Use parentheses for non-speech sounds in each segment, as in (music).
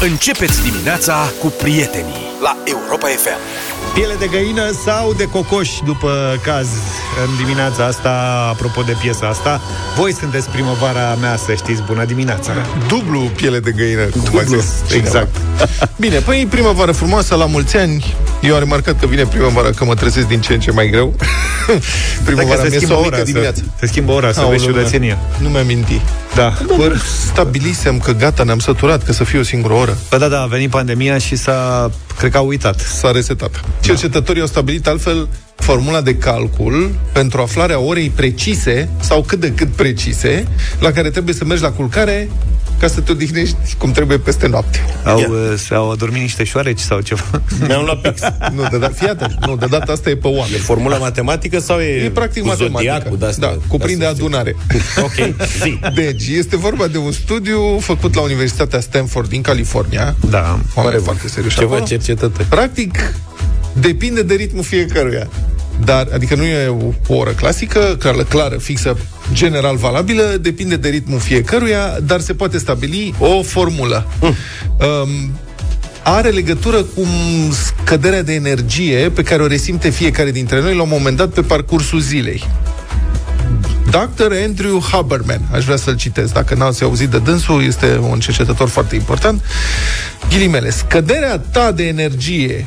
Începeți dimineața cu prietenii la Europa FM. Piele de găină sau de cocoș după caz în dimineața asta, apropo de piesa asta. Voi sunteți primăvara mea, să știți, bună dimineața. Dublu piele de găină, cum Dublu, ai zis. exact. Bine, păi primăvară frumoasă, la mulți ani. Eu am remarcat că vine primăvara, că mă trezesc din ce în ce mai greu. (laughs) primăvara Dacă mi-e se o schimbă mică ora, dimineață. să, se schimbă ora, să Aoleu, vezi ciudățenia. Nu mi-am mintit. Da. Bă, stabilisem că gata, ne-am săturat, că să fie o singură oră. Bă, da, da, a venit pandemia și s-a, cred că a uitat. S-a resetat. Cercetătorii au stabilit altfel formula de calcul pentru aflarea orei precise sau cât de cât precise la care trebuie să mergi la culcare ca să te odihnești cum trebuie peste noapte. Au, uh, s-au adormit niște șoareci sau ceva. Mi-am luat pix. Nu, de dat, fii atent. Nu, de data asta e pe oameni. Formula matematică sau e, E practic cu matematică. zodiacul de-astea? Da, cuprinde Asta știu. adunare. (laughs) Ok, zi. Deci, este vorba de un studiu făcut la Universitatea Stanford din California. Da. Oameni foarte serioși Ceva acolo. cercetători. Practic, depinde de ritmul fiecăruia. Dar, adică nu e o oră clasică, clară, clară, fixă, general valabilă, depinde de ritmul fiecăruia, dar se poate stabili o formulă. Um, are legătură cu scăderea de energie pe care o resimte fiecare dintre noi la un moment dat pe parcursul zilei. Dr. Andrew Haberman, aș vrea să-l citesc, dacă n-ați auzit de dânsul, este un cercetător foarte important. Ghilimele, scăderea ta de energie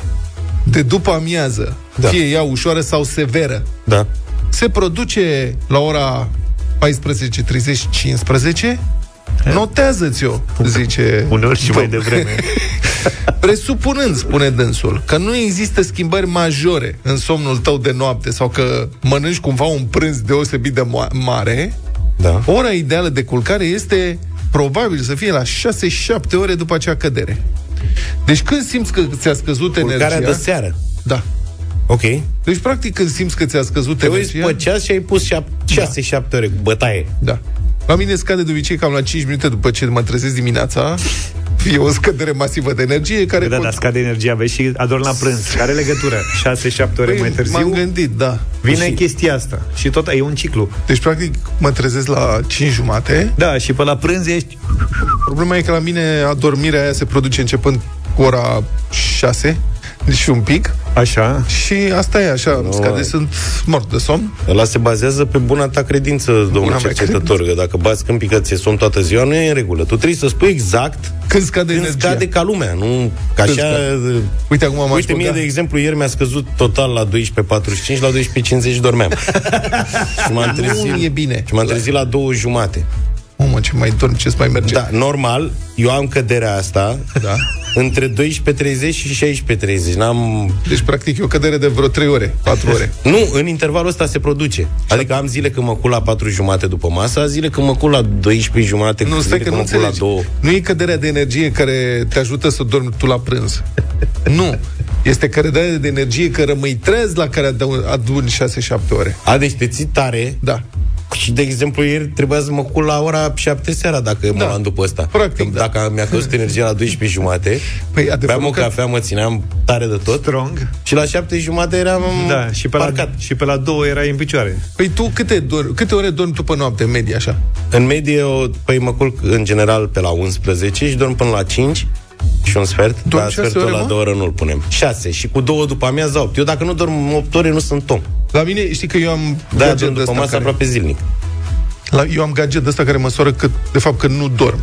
de după amiază, da. fie ea ușoară sau severă, Da. se produce la ora 14.30-15, notează-ți-o, zice Uneori și mai domnul. devreme. (laughs) Presupunând, spune dânsul, că nu există schimbări majore în somnul tău de noapte sau că mănânci cumva un prânz deosebit de mo- mare, Da. ora ideală de culcare este probabil să fie la 6-7 ore după acea cădere. Deci când simți că ți-a scăzut Culcarea energia... de seară. Da. Ok. Deci, practic, când simți că ți-a scăzut Te uiți energia... pe ceas și ai pus 6-7 ore cu bătaie. Da. La mine scade de obicei cam la 5 minute după ce mă trezesc dimineața. E o scădere masivă de energie care... Da, pot- dar scade energia, vezi, și ador la prânz. Care legătură? 6-7 ore Păi, mai târziu M-am gândit, da. vine Și- chestia asta. Și tot e un ciclu. Deci, practic, mă trezesc la 5 jumate. Da, și pe la prânz ești... Problema e că la mine adormirea aia se produce începând cu ora 6 deci un pic Așa. și asta e așa, no. scade, sunt mort de somn. Ăla se bazează pe buna ta credință, domnul Buna mea cercetător, că dacă bați câmpii că ți-e somn toată ziua, nu e în regulă. Tu trebuie să spui exact Când scade când energia. scade ca lumea, nu ca Când așa... scade. Uite, acum m-aș Uite, mie, băga. de exemplu, ieri mi-a scăzut total la 12.45, la 12.50 dormeam. (laughs) și m-am trezit, Nu e bine. Și m-am trezit la două jumate. Mamă, ce mai dorm, ce mai merge. Da, normal, eu am căderea asta Da. (laughs) între 12.30 și 16.30. N-am... Deci, practic, e o cădere de vreo 3 ore, 4 ore. Nu, în intervalul ăsta se produce. Adică am zile când mă cul la 4 jumate după masă, zile când mă cul la 12 jumate, Nu, zile stai că când nu mă cul la înțelegi. 2. Nu e căderea de energie care te ajută să dormi tu la prânz. nu. Este căderea de energie că rămâi trez la care adun- aduni 6-7 ore. A, deci te ții tare Da. Și, de exemplu, ieri trebuia să mă cul la ora 7 seara dacă mă Da. luam după ăsta. Practic, Că da. Dacă mi-a căzut (laughs) energia la 12 jumate, Păi, beam adevărul o că- cafea, mă țineam tare de tot Strong. și la 7 jumate eram Da, și pe, la, parcat. și pe la două erai în picioare. Păi tu câte, dormi, câte ore dormi tu pe noapte, în medie, așa? În medie, o, păi mă culc în general pe la 11 și dorm până la 5 și un sfert. Dormi la șase sfertul ore, la mă? două ore nu-l punem. 6 și cu două după amiază 8. Eu dacă nu dorm 8 ore, nu sunt om. La mine, știi că eu am Da, gadget dorm de după ăsta masă care, aproape zilnic. la, eu am gadget de ăsta care măsoară cât, de fapt, că nu dorm.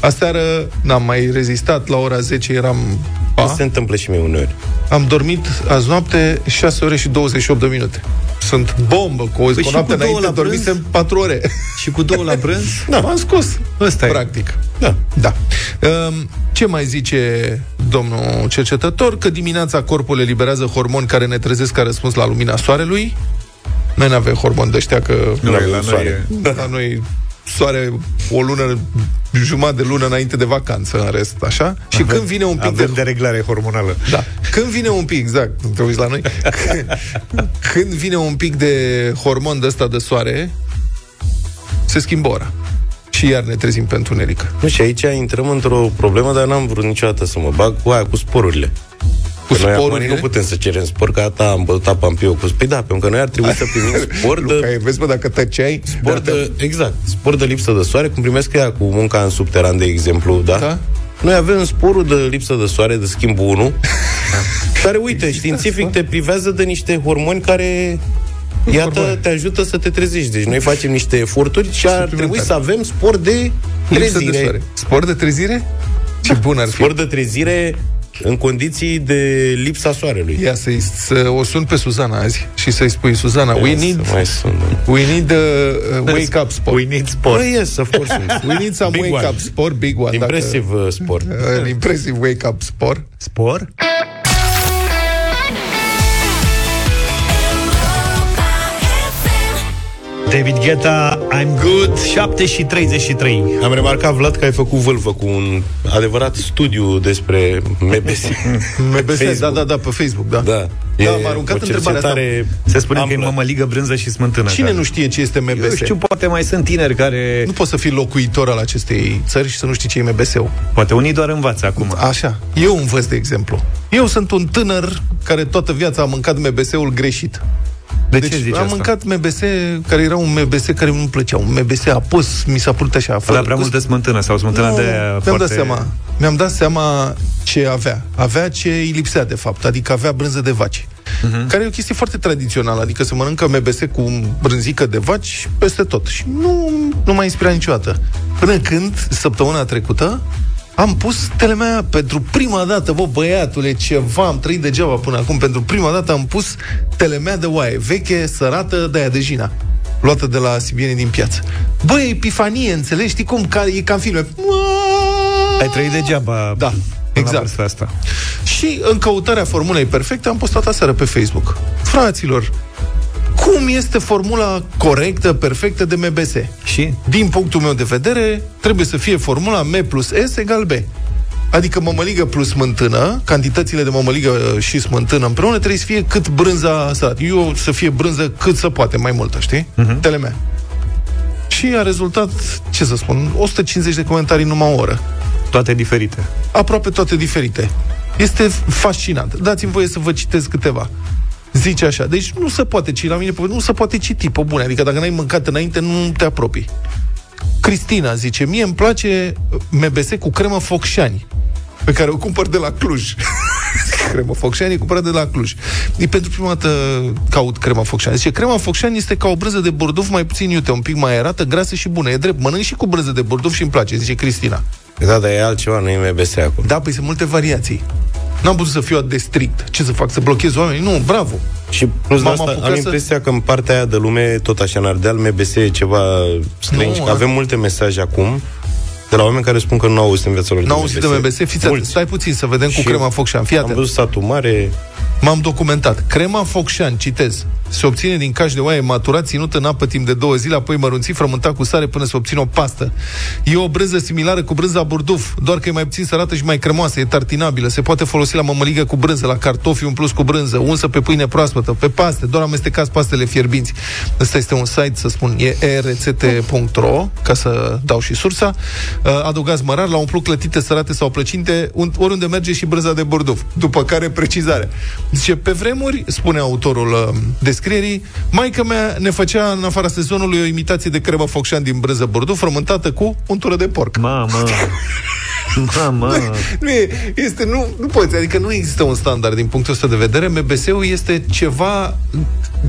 Aseară n-am mai rezistat, la ora 10 eram... Pa? Pa, Se întâmplă și mie uneori. am dormit azi noapte 6 ore și 28 de minute. Sunt bombă, cu o, Păi cu o și noapte cu două înainte la prânz? dormisem 4 ore. Și cu două la prânz? (laughs) Da, m-am scos. Ăsta e. Practic. Da. Da. Um, Ce mai zice domnul cercetător? Că dimineața corpul eliberează hormoni care ne trezesc ca răspuns la lumina soarelui. Noi nu avem hormoni de ăștia că... Nu, avem la noi soare. e... La noi soare o lună, jumătate de lună înainte de vacanță, în rest, așa. Și când vine un pic Avem de... dereglare hormonală. Da. Când vine un pic, exact, nu te uiți la noi, (laughs) când vine un pic de hormon de ăsta de soare, se schimbă ora. Și iar ne trezim pe întuneric. Nu, și aici intrăm într-o problemă, dar n-am vrut niciodată să mă bag cu aia, cu sporurile. Cu Că noi acum sporurile? nu putem să cerem spor, că ata am bătut apa în piu cu Păi da, pentru că noi ar trebui să primim (laughs) spor Luca, de, e, vezi, bă, dacă tăceai... spor de, exact, spor de lipsă de soare, cum primesc ea cu munca în subteran, de exemplu, da? Da? noi avem sporul de lipsă de soare, de schimb 1, (laughs) care, uite, științific te privează de niște hormoni care Iată, te ajută să te trezești. Deci noi facem niște eforturi și ar trebui să avem spor de Lipsă de trezire. soare. Spor de trezire? Ce bun ar fi. Spor de trezire în condiții de lipsa soarelui. Ia să-i, să o sun pe Suzana azi și să-i spui, Suzana, we Ia need, să mai sun. we need uh, wake up sport. We need sport. Păi, yes, of course. (laughs) We need some Big wake one. up sport, big one. Impresiv uh, sport. Dacă, (laughs) uh, impresiv wake up sport. Spor? David Guetta, I'm good, 7 și 33. Am remarcat, Vlad, că ai făcut vâlvă cu un adevărat studiu despre MBS. (laughs) MBS, da, da, da, pe Facebook, da. Da. Da, m-a aruncat o întrebarea asta. cercetare Se spune că e amplă. mămăligă, brânză și smântână. Cine care- nu știe ce este Eu MBS? știu, poate mai sunt tineri care... Nu poți să fii locuitor al acestei țări și să nu știi ce e MBS-ul. Poate unii doar învață acum. Așa. Eu învăț, de exemplu. Eu sunt un tânăr care toată viața a mâncat MBS-ul greșit. De deci ce zici am asta? mâncat MBS care era un MBS care nu-mi plăcea. Un MBS apus, mi s-a părut așa. Avea prea multă smântână sau smântână Nu, de mi-am foarte... dat seama. Mi-am dat seama ce avea. Avea ce îi lipsea, de fapt. Adică avea brânză de vaci. Mhm. Uh-huh. Care e o chestie foarte tradițională. Adică se mănâncă MBS cu brânzică de vaci peste tot. Și nu, nu m-a inspirat niciodată. Până când, săptămâna trecută, am pus telemea pentru prima dată, bă, băiatule, ceva, am trăit degeaba până acum, pentru prima dată am pus telemea de oaie, veche, sărată, de aia de Jina, luată de la Sibieni din piață. Bă, e epifanie, înțelegi? Știi cum? Ca, e ca în filme. Ai trăit degeaba Da, până exact. la vârsta asta. Și în căutarea formulei perfecte am postat aseară pe Facebook. Fraților, cum este formula corectă, perfectă de MBS? Și? Din punctul meu de vedere, trebuie să fie formula M plus S egal B. Adică mămăligă plus smântână, cantitățile de mămăligă uh, și smântână împreună trebuie să fie cât brânza sărat. Eu să fie brânză cât să poate, mai multă, știi? Uh-huh. Telemea. Și a rezultat, ce să spun, 150 de comentarii în numai o oră Toate diferite. aproape toate diferite. Este fascinant. Dați-mi voie să vă citesc câteva. Zice așa, deci nu se poate citi la mine, pe- nu se poate citi pe bune, adică dacă n-ai mâncat înainte, nu te apropii. Cristina zice, mie îmi place MBS cu cremă focșani, pe care o cumpăr de la Cluj. (laughs) cremă focșani e cumpărată de la Cluj. E pentru prima dată caut crema focșani. Zice, crema focșani este ca o brânză de burduf mai puțin iute, un pic mai aerată, grasă și bună. E drept, mănânc și cu brânză de burduf și îmi place, zice Cristina. Da, dar e altceva, nu e MBS acolo. Da, păi sunt multe variații. N-am putut să fiu atât de strict. Ce să fac? Să blochez oamenii? Nu, bravo. Și plus de M-am asta, apucat am să- impresia că în partea aia de lume, tot așa în Ardeal, MBS e ceva strange. Nu, că a- avem multe mesaje acum de la oameni care spun că nu au auzit în viața lor N-au auzit de MBS? Fiți atent, Mulți. stai puțin să vedem cu Și crema Focșan. Fii Am atent. văzut satul mare, M-am documentat. Crema Focșan, citez, se obține din caș de oaie maturat, ținut în apă timp de două zile, apoi mărunțit, frământat cu sare până se obține o pastă. E o brânză similară cu brânza burduf, doar că e mai puțin sărată și mai cremoasă, e tartinabilă, se poate folosi la mămăligă cu brânză, la cartofi un plus cu brânză, unsă pe pâine proaspătă, pe paste, doar amestecați pastele fierbinți. Ăsta este un site, să spun, e erețete.ro, ca să dau și sursa. Uh, Adăugați mărar, la umplut clătite, sărate sau plăcinte, un- oriunde merge și brânza de burduf. După care precizare. Zice, pe vremuri, spune autorul uh, descrierii, maica mea ne făcea în afara sezonului o imitație de cremă focșan din brânză burduf, frământată cu untură de porc. Mamă! Mamă! (laughs) Nu e, este, nu, nu poți, adică nu există un standard din punctul ăsta de vedere. MBS-ul este ceva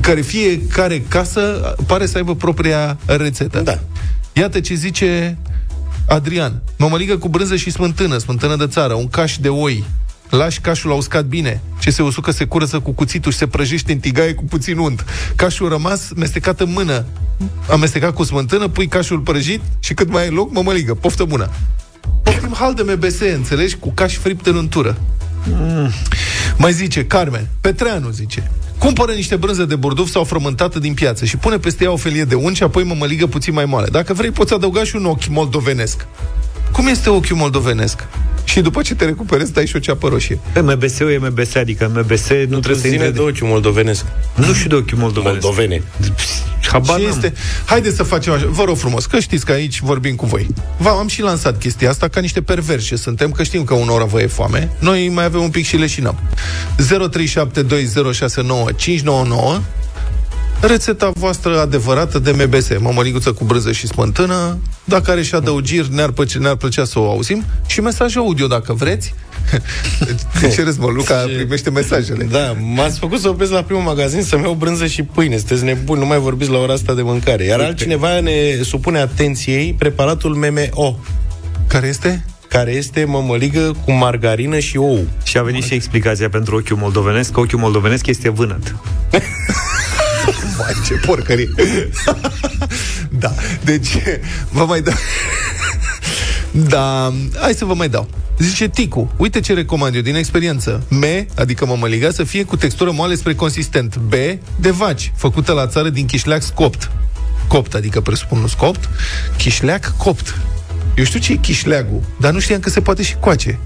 care fiecare casă pare să aibă propria rețetă. Da. Iată ce zice Adrian. Mămăligă cu brânză și smântână, smântână de țară, un caș de oi. Lași cașul la uscat bine. Ce se usucă se curăță cu cuțitul și se prăjește în tigaie cu puțin unt. Cașul rămas mestecat în mână. Amestecat cu smântână, pui cașul prăjit și cât mai ai loc, mămăligă. Poftă bună. Poftim hal de MBS, înțelegi? Cu caș fript în untură. Mm. Mai zice Carmen, Petreanu zice, cumpără niște brânză de burduf sau frământată din piață și pune peste ea o felie de unt și apoi mămăligă puțin mai moale. Dacă vrei, poți adăuga și un ochi moldovenesc. Cum este ochiul moldovenesc? Și după ce te recuperezi, dai și o ceapă roșie. Pe MBS-ul e MBS, adică MBS nu trebuie să zine intre... de ochiul moldovenesc. Nu știu de ochiul moldovenesc. Moldovene. Habar și n-am. este... Haideți să facem așa. Vă rog frumos, că știți că aici vorbim cu voi. V-am am și lansat chestia asta ca niște perversi suntem, că știm că unora vă e foame. Noi mai avem un pic și leșinăm. 0372069599 rețeta voastră adevărată de MBS, mămăliguță cu brânză și smântână, dacă are și adăugiri, ne-ar, plăce, ne-ar plăcea să o auzim, și mesaj audio, dacă vreți. (laughs) De ce râzi, mă? Luca primește mesajele. Da, m-ați făcut să opresc la primul magazin să-mi iau brânză și pâine. Sunteți nebuni, nu mai vorbiți la ora asta de mâncare. Iar altcineva ne supune atenției preparatul MMO, Care este? care este mămăligă cu margarină și ou. Și a venit și explicația pentru ochiul moldovenesc, că ochiul moldovenesc este vânăt. (laughs) Vai, ce porcărie! da, deci, vă mai dau... da, hai să vă mai dau. Zice Ticu, uite ce recomand eu din experiență. M, adică mămăliga, să fie cu textură moale spre consistent. B, de vaci, făcută la țară din chișleac scopt. Copt, adică presupun nu scopt. Chișleac copt. Eu știu ce e chișleagul, dar nu știam că se poate și coace.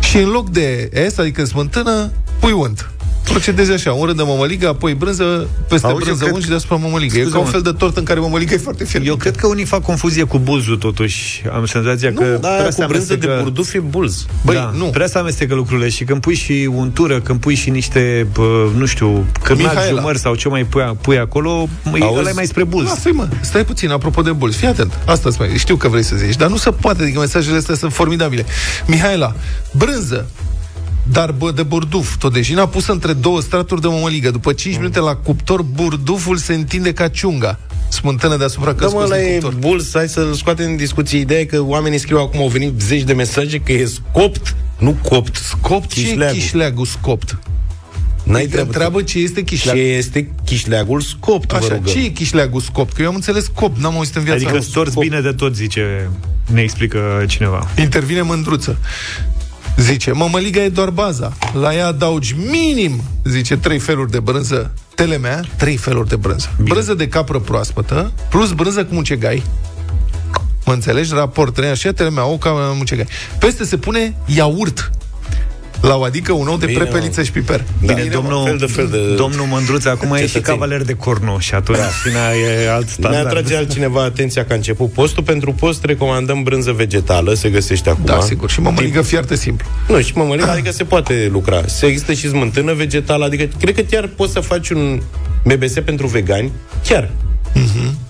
Și în loc de S, adică smântână, pui unt. Procedezi așa, un rând de mămăligă, apoi brânză, peste Auzi, eu brânză cred- ungi deasupra mămăligă. E ca Scuze-mă. un fel de tort în care mămăliga e foarte fierbinte. Eu cred că unii fac confuzie cu buzul, totuși. Am senzația că Da, prea cu se brânză de amestecă- burduf e bulz. Băi, da, nu. Prea să amestecă lucrurile și când pui și untură, când pui și niște, bă, nu știu, cârnați, Mihaela. jumări sau ce mai pui, pui acolo, Auzi? ăla e mai spre buz. Lasă-i, mă, stai puțin, apropo de bulți. Fii atent, asta mai știu că vrei să zici, dar nu se poate, adică mesajele astea sunt formidabile. Mihaela, brânză, dar bă, de burduf, todejina pusă între două straturi de mămăligă. După 5 minute la cuptor, burduful se întinde ca ciunga. Smântână deasupra Da, că mă, scos ăla din e cuptor. bulz, hai să-l scoatem în discuție. Ideea e că oamenii scriu acum, au venit zeci de mesaje că e scopt, nu copt. Scopt, ce e Chișleagul. chișleagul scopt? N-ai Te treabă. întreabă ce este chișleag. Ce este chișleagul scopt, vă Așa, rugăm. ce e chișleagul scopt? Că eu am înțeles copt, n-am auzit în viața Adică mea. storți bine de tot, zice, ne explică cineva. Intervine mândruță. Zice, mămăliga e doar baza. La ea adaugi minim, zice, trei feluri de brânză. Telemea, trei feluri de brânză. Bine. Brânză de capră proaspătă, plus brânză cu mucegai. Mă înțelegi? Raport 3 așa, telemea, ou, ca mucegai. Peste se pune iaurt. La o, adică un ou de Bine, prepeliță mă. și piper. Da. Bine, Bine, domnul, mă, fel de fel de domnul Mândruț acum e și cetățeni. cavaler de cornu și atunci da. e alt Ne standard. atrage altcineva atenția că a început postul. Pentru post recomandăm brânză vegetală, se găsește acum. Da, sigur. Și mămăligă fiartă simplu. Nu, și mămăligă, adică se poate lucra. Se există și smântână vegetală, adică cred că chiar poți să faci un MBS pentru vegani, chiar.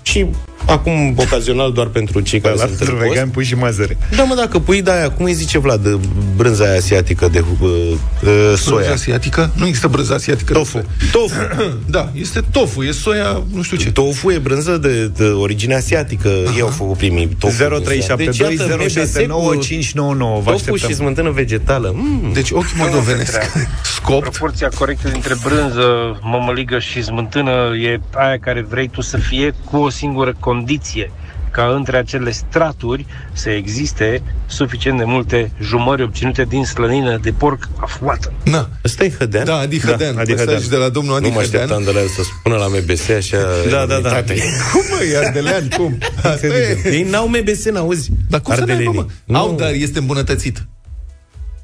Și acum, ocazional, doar pentru cei care La sunt în pentru post. vegan pui și mazăre. Da, mă, dacă pui de aia, cum îi zice Vlad, de brânza aia asiatică de uh, uh, Brânză soia? asiatică? Nu există brânză asiatică. Tofu. Tofu. (clears throat) Da, este tofu, e soia, nu știu ce. Tofu e brânză de, de origine asiatică. Ei au făcut primii tofu. 0372 Deci, iată, 069 MBS cu 599. Vă Tofu așteptăm. și smântână vegetală. Mm. Deci ochi moldovenesc. Scopt. Proporția corectă dintre brânză, mămăligă și smântână e aia care vrei tu să fie cu o singură condiție ca între acele straturi să existe suficient de multe jumări obținute din slănină de porc aflată. Na. Ăsta e Hădean? Da, Adi Hădean. Adi Mesaj Hădean. de la domnul Adi Nu mă Hădean. așteptam de la el să spună la MBS așa... Da, da, da. Tate. (laughs) Cum mă, e ardelean, (laughs) cum? Asta e. Ei n-au MBS, n-auzi? Dar cum să n-ai, Ardelenii. mă? Nu. Au, dar este îmbunătățit.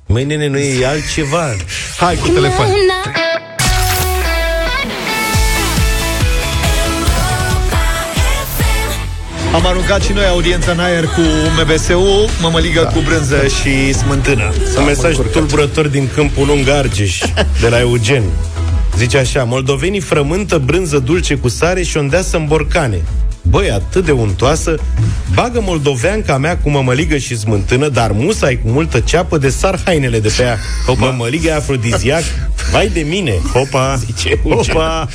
Măi, nene, nu e altceva. Hai cu telefon. Am aruncat și noi audiența în aer cu MBS-ul, mămăligă da. cu brânză și smântână. Un mesaj tulburător din câmpul lung Argeș, de la Eugen. Zice așa, moldovenii frământă brânză dulce cu sare și ondeasă în borcane. Băi, atât de untoasă, bagă moldoveanca mea cu mămăligă și smântână, dar musai cu multă ceapă de sar hainele de pe ea. Opa. Mămăligă e afrodiziac, vai de mine. Opa! Zice Eugen. Opa!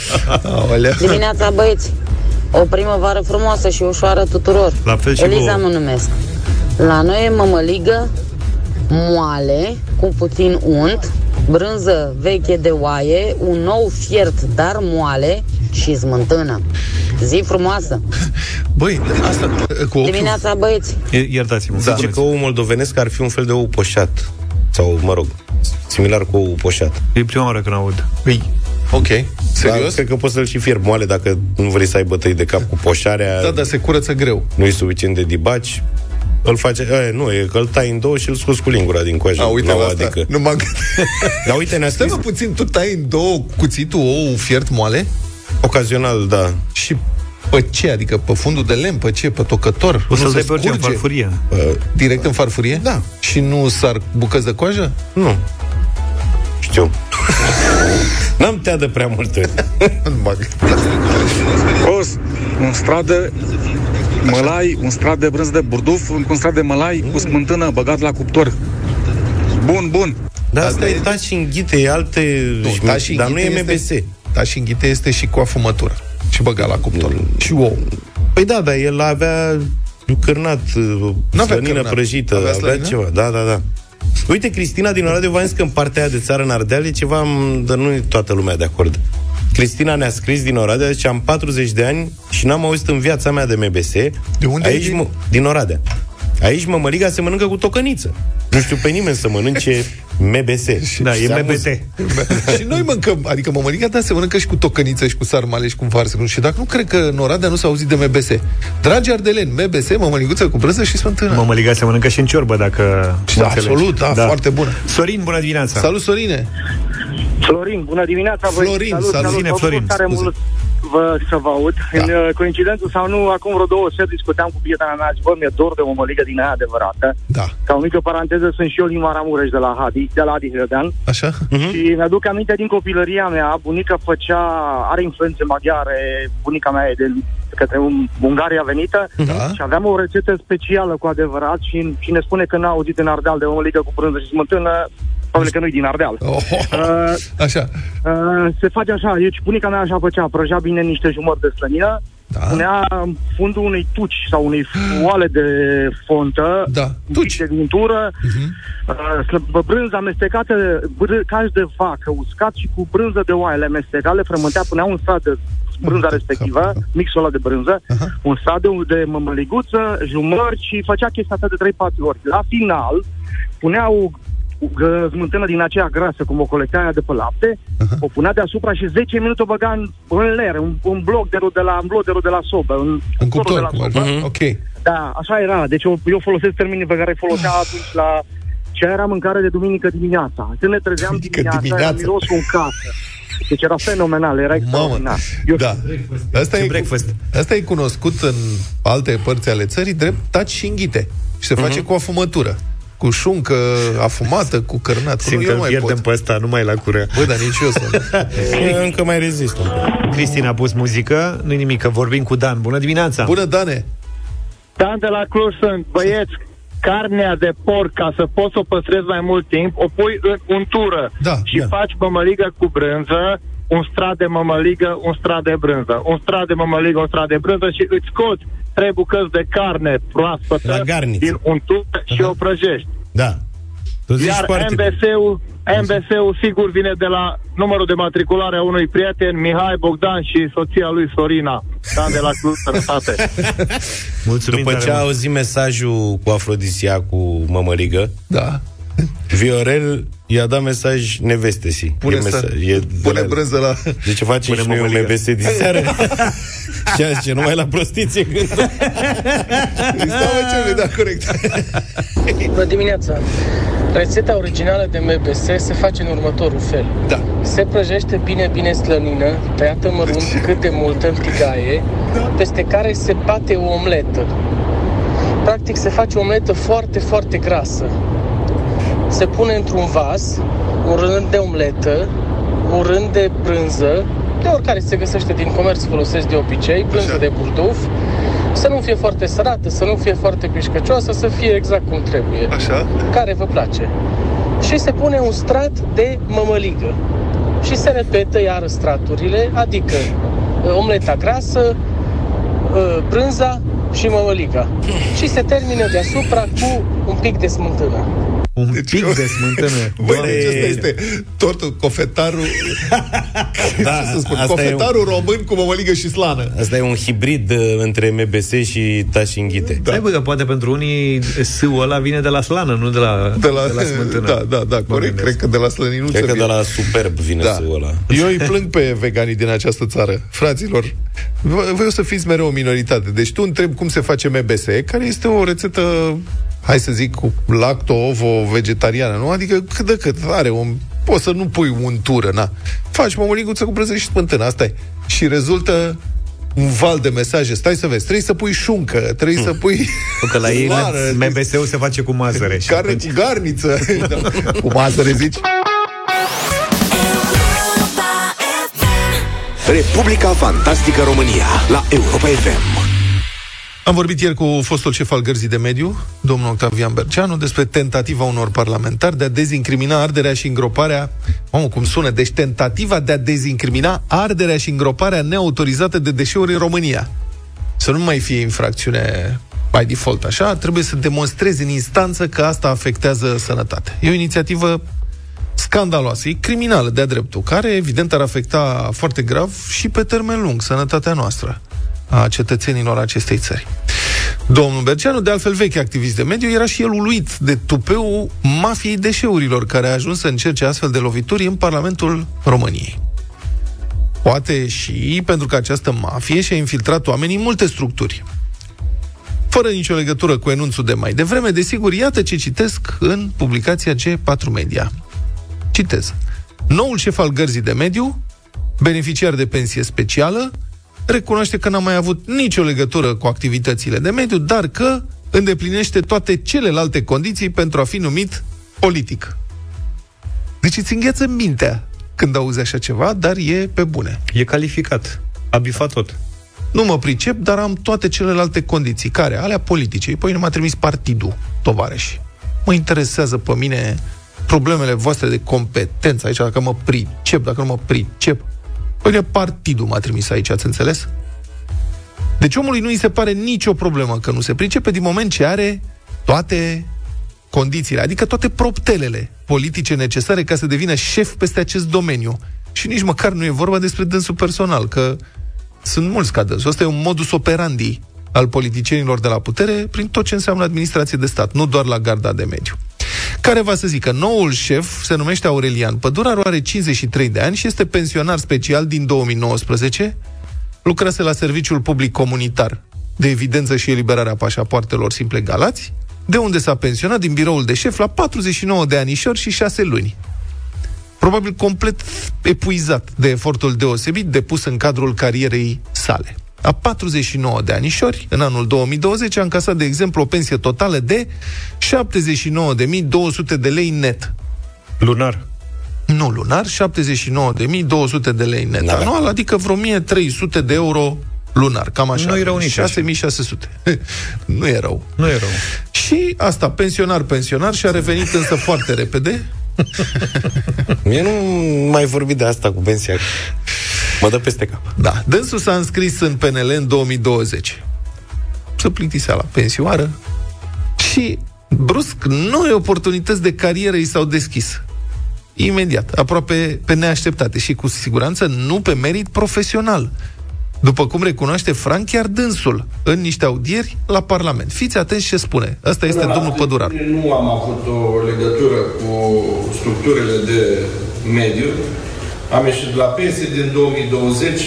Aolea. Dimineața, băieți! O primăvară frumoasă și ușoară tuturor. La fel și Eliza vouă. mă numesc. La noi e mămăligă moale, cu puțin unt, brânză veche de oaie, un nou fiert, dar moale și smântână. Zi frumoasă! (laughs) Băi, asta cu ochiul... Dimineața, băieți! I- Iertați-mă. Zice că ou moldovenesc ar fi un fel de ou poșat. Sau, mă rog, similar cu ou poșat. E prima oară când aud. Păi, ok. Dar Serios? cred că poți să-l și fierbi moale dacă nu vrei să ai bătăi de cap cu poșarea. Da, dar se curăță greu. nu e suficient de dibaci, îl face, e, nu, e că îl tai în două și îl scoți cu lingura din coajă. A, uite la la o asta. adică. Nu m-am gândit. (laughs) Dar uite, ne-a Stai scris mă puțin, tu tai în două cuțitul ou fiert moale ocazional, da. și pe ce? Adică pe fundul de lemn, pe ce? Pe tocător? O Nu să-l se dai pe orice în scurge? farfurie. Uh, Direct în farfurie? Da. Și nu sar bucăți de coajă? nu. Știu. (laughs) N-am tea de prea multe. (laughs) O, un strat de mălai, un strat de brânză de burduf, un strat de mălai cu smântână băgat la cuptor. Bun, bun. Dar asta e taci și înghite, e alte... Nu, taci dar nu e înghite MBS. Este, taci înghite este și cu afumătură. Și băgat la cuptor. Și ou. Păi da, dar el avea cârnat, N-avea slănină cârnat. prăjită, Avea avea, slănină? ceva. Da, da, da. Uite, Cristina din Oradea v-a zis că în partea aia de țară, în Ardeal, e ceva, m, dar nu e toată lumea de acord. Cristina ne-a scris din Oradea, zice, am 40 de ani și n-am auzit în viața mea de MBS. De unde Aici, e? mă, din Oradea. Aici mămăliga se mănâncă cu tocăniță. Nu știu pe nimeni să mănânce MBS. Da, Și e se MBT. amuză. și noi mâncăm, adică mămăliga ta se mănâncă și cu tocăniță și cu sarmale și cu varză. Nu știu, dacă nu cred că în Oradea nu s-a auzit de MBS. Dragi ardeleni, MBS, mămăliguță cu brânză și smântână. Mămăliga se mănâncă și în ciorbă, dacă Și mă da, înțelegi. absolut, da, foarte bună. Sorin, bună dimineața! Salut, Sorine! Florin, bună dimineața, voi. Florin, salut, salut. salut. Bine, Mă Florin, bucur tare scuze. mult vă, să vă aud. Da. În uh, coincidență sau nu, acum vreo două seri discuteam cu prietena mea și bă, mi-e dor de o mămăligă din aia adevărată. Da, Ca o mică paranteză, sunt și eu din Maramureș de la Hadi, de la Adi Hrădean. așa? Și mi-aduc aminte din copilăria mea, bunica făcea, are influențe maghiare, bunica mea e de către un, Ungaria venită Da. și aveam o rețetă specială cu adevărat și cine spune că n-a auzit în Ardeal de o mămăligă cu prânză și smântână, probabil că nu-i din Ardeal. Oh, Uh, așa. Uh, se face așa, deci bunica mea așa făcea, prăjea bine niște jumări de slănină, Da. punea fundul unei tuci sau unei foale de fontă, Da, un tuci. pic de vintură, Mhm. uh, slă- brânză amestecată, br- caș de vacă uscat și cu brânză de oaie le amesteca, le frământea, punea un sat de brânza Mamă, respectivă, capul, da. mixul ăla de brânză, Aha. un sat de, de mămăliguță, jumări și făcea chestia asta de 3-4 ori. La final, punea o g- smântână din aceea grasă, cum o colectea aia de pe lapte, Aha. o punea deasupra și 10 minute o băga în, în ler, un, un bloc de, de la, în bloderul de la sobă, în, În cuptorul de cuptor, la cum ar sobă. fi. Mhm. Ok. Da, așa era. Deci eu, eu folosesc termenii pe care îi folosea atunci la ce era mâncare de duminică dimineața. Când ne trezeam Duminică dimineața, dimineața. era mirosul în casă. Deci era fenomenal, era Mamă, extraordinar. Eu da. Asta Ce e, breakfast. asta e cunoscut în alte părți ale țării drept taci și înghite. Și se face cu afumătură. Cu șuncă afumată, cu cărnat. Simt Nu, că eu îl nu mai pierdem pot. pe ăsta, nu mai la cură. Bă, dar nici eu să... (laughs) Eu încă mai rezist un pic. Cristina a pus muzică, nu-i nimic, că vorbim cu Dan. Bună dimineața! Bună, Dane! Dan de la Cluj sunt, băieți, carnea de porc, ca să poți să o păstrezi mai mult timp, o pui în untură Da, și da. faci mămăligă cu brânză, un strat de mămăligă, un strat de brânză, un strat de mămăligă, un strat de brânză și îți scoți trei bucăți de carne La proaspătă garniță. din untură și o prăjești. Da. Tu zici Iar foarte bine. MBS-ul, MBS-ul sigur vine de la numărul de matriculare a unui prieten, Mihai Bogdan și soția lui Sorina. Dan de la Cluj, sănătate. (laughs) Mulțumim După tare ce a mult. auzit mesajul cu afrodisia cu mămăligă, Da. Viorel i-a dat mesaj nevestesi. Pune, e să, mesaj, e de pune la- brânză la... De ce face Pune și noi un mămăligă. MBS din seară? (laughs) și a zice, numai la prostiție când... Îi stau ce da, corect. Bună dimineața! Rețeta originală de MBS se face în următorul fel. Da. Se prăjește bine, bine slănină, tăiată mărunt cât de multă în tigaie, peste care se bate o omletă. Practic se face o omletă foarte, foarte grasă. Se pune într-un vas un rând de omletă, un rând de brânză, de oricare se găsește din comerț folosesc de obicei, brânză de burduf, să nu fie foarte sărată, să nu fie foarte pișcăcioasă, să fie exact cum trebuie Așa? care vă place. Și se pune un strat de mămăligă. Și se repetă iară straturile, adică uh, omleta grasă, uh, brânza și mămăliga. Și se termină deasupra cu un pic de smântână. Un Deci pic eu- de smântână. (laughs) Băi, Doamne, deci ăsta este tortul, cofetarul... (laughs) Da, Ce să spun? asta e Cofetarul român cu mămăligă și slană. Asta e un hibrid uh, între MBS și Tași Înghite. Da. bă, că poate pentru unii sâul ăla vine de la slană, nu de la, De la, de la smântână. da, da, da, Mă corect. gândesc. Cred că de la slăninuță Cred că vine. de la Superb vine Da. sâul ăla. Eu îi plâng pe veganii din această țară. Fraților, v- voi o să fiți mereu o minoritate. Deci tu întrebi cum se face MBS, care este o rețetă, hai să zic, cu lacto-ovo-vegetariană, nu? Adică cât de cât are un... Poți să nu pui untură, na. Faci mămăliguță cu brânză și spântână, asta e. Și rezultă un val de mesaje. Stai să vezi, trebuie să pui șuncă, trebuie să pui... Nu, Că la ei (laughs) slară, MBS-ul se face cu mazăre. și Carne atunci- cu garniță. (laughs) da. Cu mazăre, zici? Europa Republica Fantastică România la Europa FM. Am vorbit ieri cu fostul șef al Gărzii de Mediu, domnul Octavian Berceanu, despre tentativa unor parlamentari de a dezincrimina arderea și îngroparea, mamă, cum sună, deci tentativa de a dezincrimina arderea și îngroparea neautorizată de deșeuri în România. Să nu mai fie infracțiune by default așa, trebuie să demonstrezi în instanță că asta afectează sănătatea. E o inițiativă scandaloasă, e criminală de-a dreptul, care evident ar afecta foarte grav și pe termen lung sănătatea noastră a cetățenilor acestei țări. Domnul Berceanu, de altfel vechi activist de mediu, era și el uluit de tupeu mafiei deșeurilor, care a ajuns să încerce astfel de lovituri în Parlamentul României. Poate și pentru că această mafie și-a infiltrat oamenii în multe structuri. Fără nicio legătură cu enunțul de mai devreme, desigur, iată ce citesc în publicația G4 Media. Citez. Noul șef al gărzii de mediu, beneficiar de pensie specială, recunoaște că n-a mai avut nicio legătură cu activitățile de mediu, dar că îndeplinește toate celelalte condiții pentru a fi numit politic. Deci îți îngheță mintea când auzi așa ceva, dar e pe bune. E calificat. A bifat tot. Nu mă pricep, dar am toate celelalte condiții. Care? Alea politice. Păi nu m-a trimis partidul, tovarăși. Mă interesează pe mine problemele voastre de competență aici, dacă mă pricep, dacă nu mă pricep. Păi partidul m-a trimis aici, ați înțeles? Deci omului nu îi se pare nicio problemă că nu se pricepe din moment ce are toate condițiile, adică toate proptelele politice necesare ca să devină șef peste acest domeniu. Și nici măcar nu e vorba despre dânsul personal, că sunt mulți ca dânsul. Asta e un modus operandi al politicienilor de la putere prin tot ce înseamnă administrație de stat, nu doar la garda de mediu care va să zică, noul șef se numește Aurelian Pădurar, are 53 de ani și este pensionar special din 2019, lucrase la Serviciul Public Comunitar de evidență și eliberarea pașapoartelor simple Galați, de unde s-a pensionat din biroul de șef la 49 de anișori și 6 luni. Probabil complet epuizat de efortul deosebit depus în cadrul carierei sale a 49 de anișori, în anul 2020, a încasat, de exemplu, o pensie totală de 79.200 de lei net. Lunar. Nu lunar, 79.200 de lei net N-avea. anual, adică vreo 1.300 de euro lunar, cam așa. Nu e rău nici 6600. (laughs) nu e rău. Nu e rău. Și asta, pensionar, pensionar, și a revenit însă (laughs) foarte repede. Mie nu mai vorbit de asta cu pensia. Mă dă peste cap. Da. Dânsul s-a înscris în PNL în 2020. Să plictisea la pensioară și brusc noi oportunități de carieră i s-au deschis. Imediat, aproape pe neașteptate și cu siguranță nu pe merit profesional. După cum recunoaște Frank chiar dânsul în niște audieri la Parlament. Fiți atenți ce spune. Ăsta este Până domnul Pădurar. Nu am avut o legătură cu structurile de mediu, am ieșit la pensie din 2020,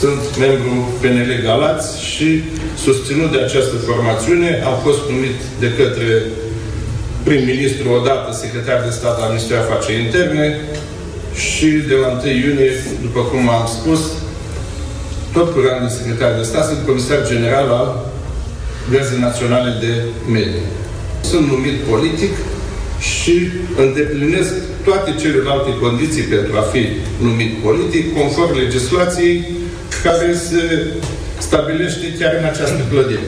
sunt membru PNL Galați și susținut de această formațiune am fost numit de către prim-ministru odată secretar de stat al Ministerului Afaceri Interne și de la 1 iunie, după cum am spus, tot cu rang de secretar de stat, sunt comisar general al Gărzii Naționale de Mediu. Sunt numit politic, și îndeplinesc toate celelalte condiții pentru a fi numit politic, conform legislației care se stabilește chiar în această clădire.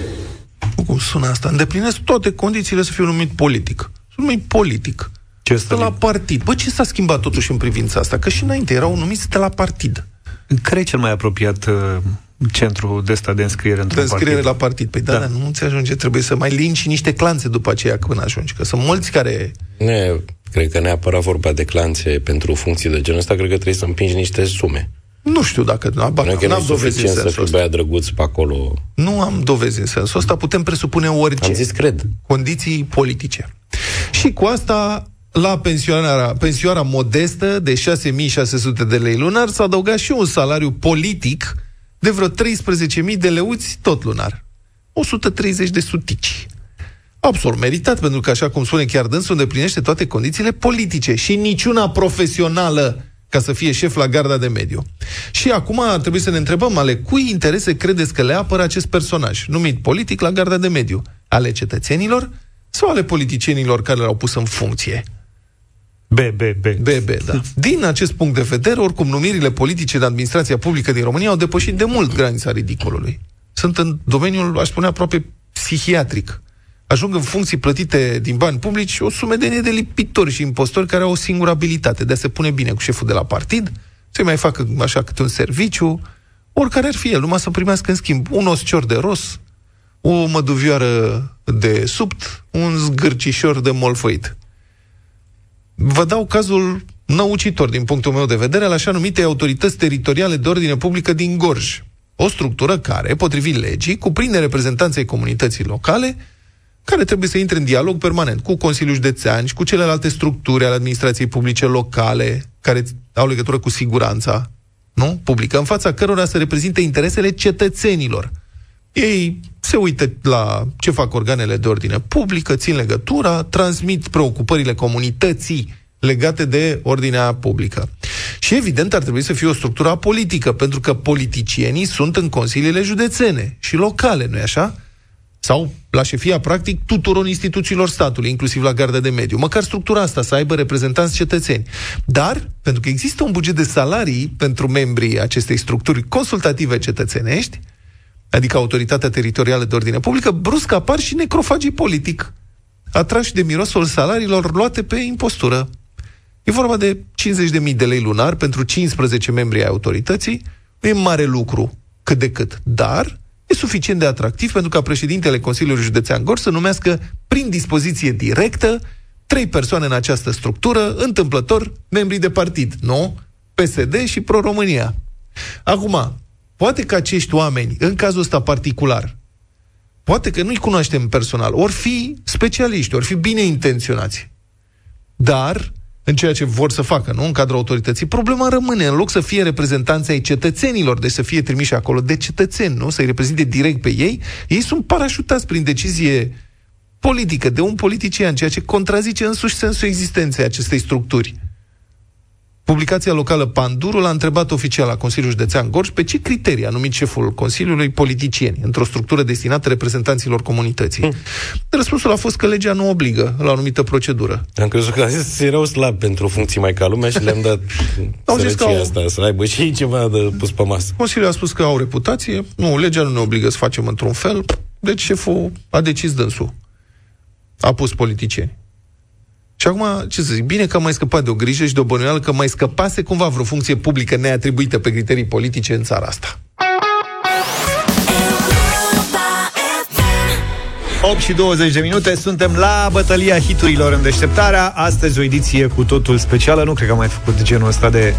Cum sună asta? Îndeplinesc toate condițiile să fiu numit politic. Sunt numit politic. Ce stă la partid. Bă, ce s-a schimbat totuși în privința asta? Că și înainte erau numiți de la partid. Care e cel mai apropiat uh, centru de stat de înscriere într-un de înscriere partid. la partid. Păi da, da, nu ți ajunge, trebuie să mai linci niște clanțe după aceea când ajungi, că sunt mulți care... Nu, cred că neapărat vorba de clanțe pentru funcții de genul ăsta, cred că trebuie să împingi niște sume. Nu știu dacă... Nu, nu am dovezi în sensul să fii băiat drăguț pe acolo. Nu am dovezi în sensul ăsta, putem presupune orice. Am zis, cred. Condiții politice. Și cu asta la pensioara, pensioara modestă de 6600 de lei lunar s-a adăugat și un salariu politic de vreo 13.000 de leuți tot lunar. 130 de sutici. Absolut meritat, pentru că, așa cum spune chiar dânsul, îndeplinește toate condițiile politice și niciuna profesională ca să fie șef la garda de mediu. Și acum ar trebui să ne întrebăm ale cui interese credeți că le apără acest personaj, numit politic la garda de mediu? Ale cetățenilor sau ale politicienilor care l-au pus în funcție? B, B, B. B, B, da. Din acest punct de vedere, oricum, numirile politice de administrația publică din România au depășit de mult granița ridicolului. Sunt în domeniul, aș spune, aproape psihiatric. Ajung în funcții plătite din bani publici o sumedenie de lipitori și impostori care au o singură abilitate de a se pune bine cu șeful de la partid, să-i mai facă așa câte un serviciu, oricare ar fi el, numai să primească în schimb un oscior de ros, o măduvioară de subt, un zgârcișor de molfăit. Vă dau cazul năucitor, din punctul meu de vedere, al așa numite autorități teritoriale de ordine publică din Gorj. O structură care, potrivit legii, cuprinde reprezentanței comunității locale, care trebuie să intre în dialog permanent cu Consiliul Județean și cu celelalte structuri ale administrației publice locale, care au legătură cu siguranța nu? publică, în fața cărora să reprezinte interesele cetățenilor. Ei se uită la ce fac organele de ordine publică, țin legătura, transmit preocupările comunității legate de ordinea publică. Și evident ar trebui să fie o structură politică, pentru că politicienii sunt în consiliile județene și locale, nu-i așa? Sau la șefia, practic, tuturor instituțiilor statului, inclusiv la Garda de Mediu. Măcar structura asta să aibă reprezentanți cetățeni. Dar, pentru că există un buget de salarii pentru membrii acestei structuri consultative cetățenești, adică Autoritatea Teritorială de Ordine Publică, brusc apar și necrofagii politic, atrași de mirosul salariilor luate pe impostură. E vorba de 50.000 de lei lunar pentru 15 membri ai autorității, nu e mare lucru, cât de cât, dar e suficient de atractiv pentru ca președintele Consiliului Județean Gor să numească prin dispoziție directă trei persoane în această structură, întâmplător membrii de partid, nu? PSD și Pro-România. Acum, poate că acești oameni, în cazul ăsta particular, poate că nu-i cunoaștem personal, ori fi specialiști, ori fi bine intenționați. Dar în ceea ce vor să facă, nu? În cadrul autorității. Problema rămâne, în loc să fie reprezentanții ai cetățenilor, de să fie trimiși acolo de cetățeni, nu? Să-i reprezinte direct pe ei, ei sunt parașutați prin decizie politică de un politician, ceea ce contrazice însuși sensul existenței acestei structuri. Publicația locală Pandurul a întrebat oficial la Consiliul Județean Gorj pe ce criterii a numit șeful Consiliului politicieni într-o structură destinată reprezentanților comunității. Hmm. Răspunsul a fost că legea nu obligă la o anumită procedură. Am crezut că a zis erau slab pentru funcții mai ca lumea și le-am dat (laughs) au zis că au... asta, să aibă și ceva de pus pe masă. Consiliul a spus că au reputație, nu, legea nu ne obligă să facem într-un fel, deci șeful a decis dânsul. A pus politicieni. Și acum, ce să zic, bine că am mai scăpat de o grijă și de o bănuială că mai scăpase cumva vreo funcție publică neatribuită pe criterii politice în țara asta. 8 și 20 de minute, suntem la bătălia hiturilor în deșteptarea. Astăzi o ediție cu totul specială, nu cred că am mai făcut genul ăsta de,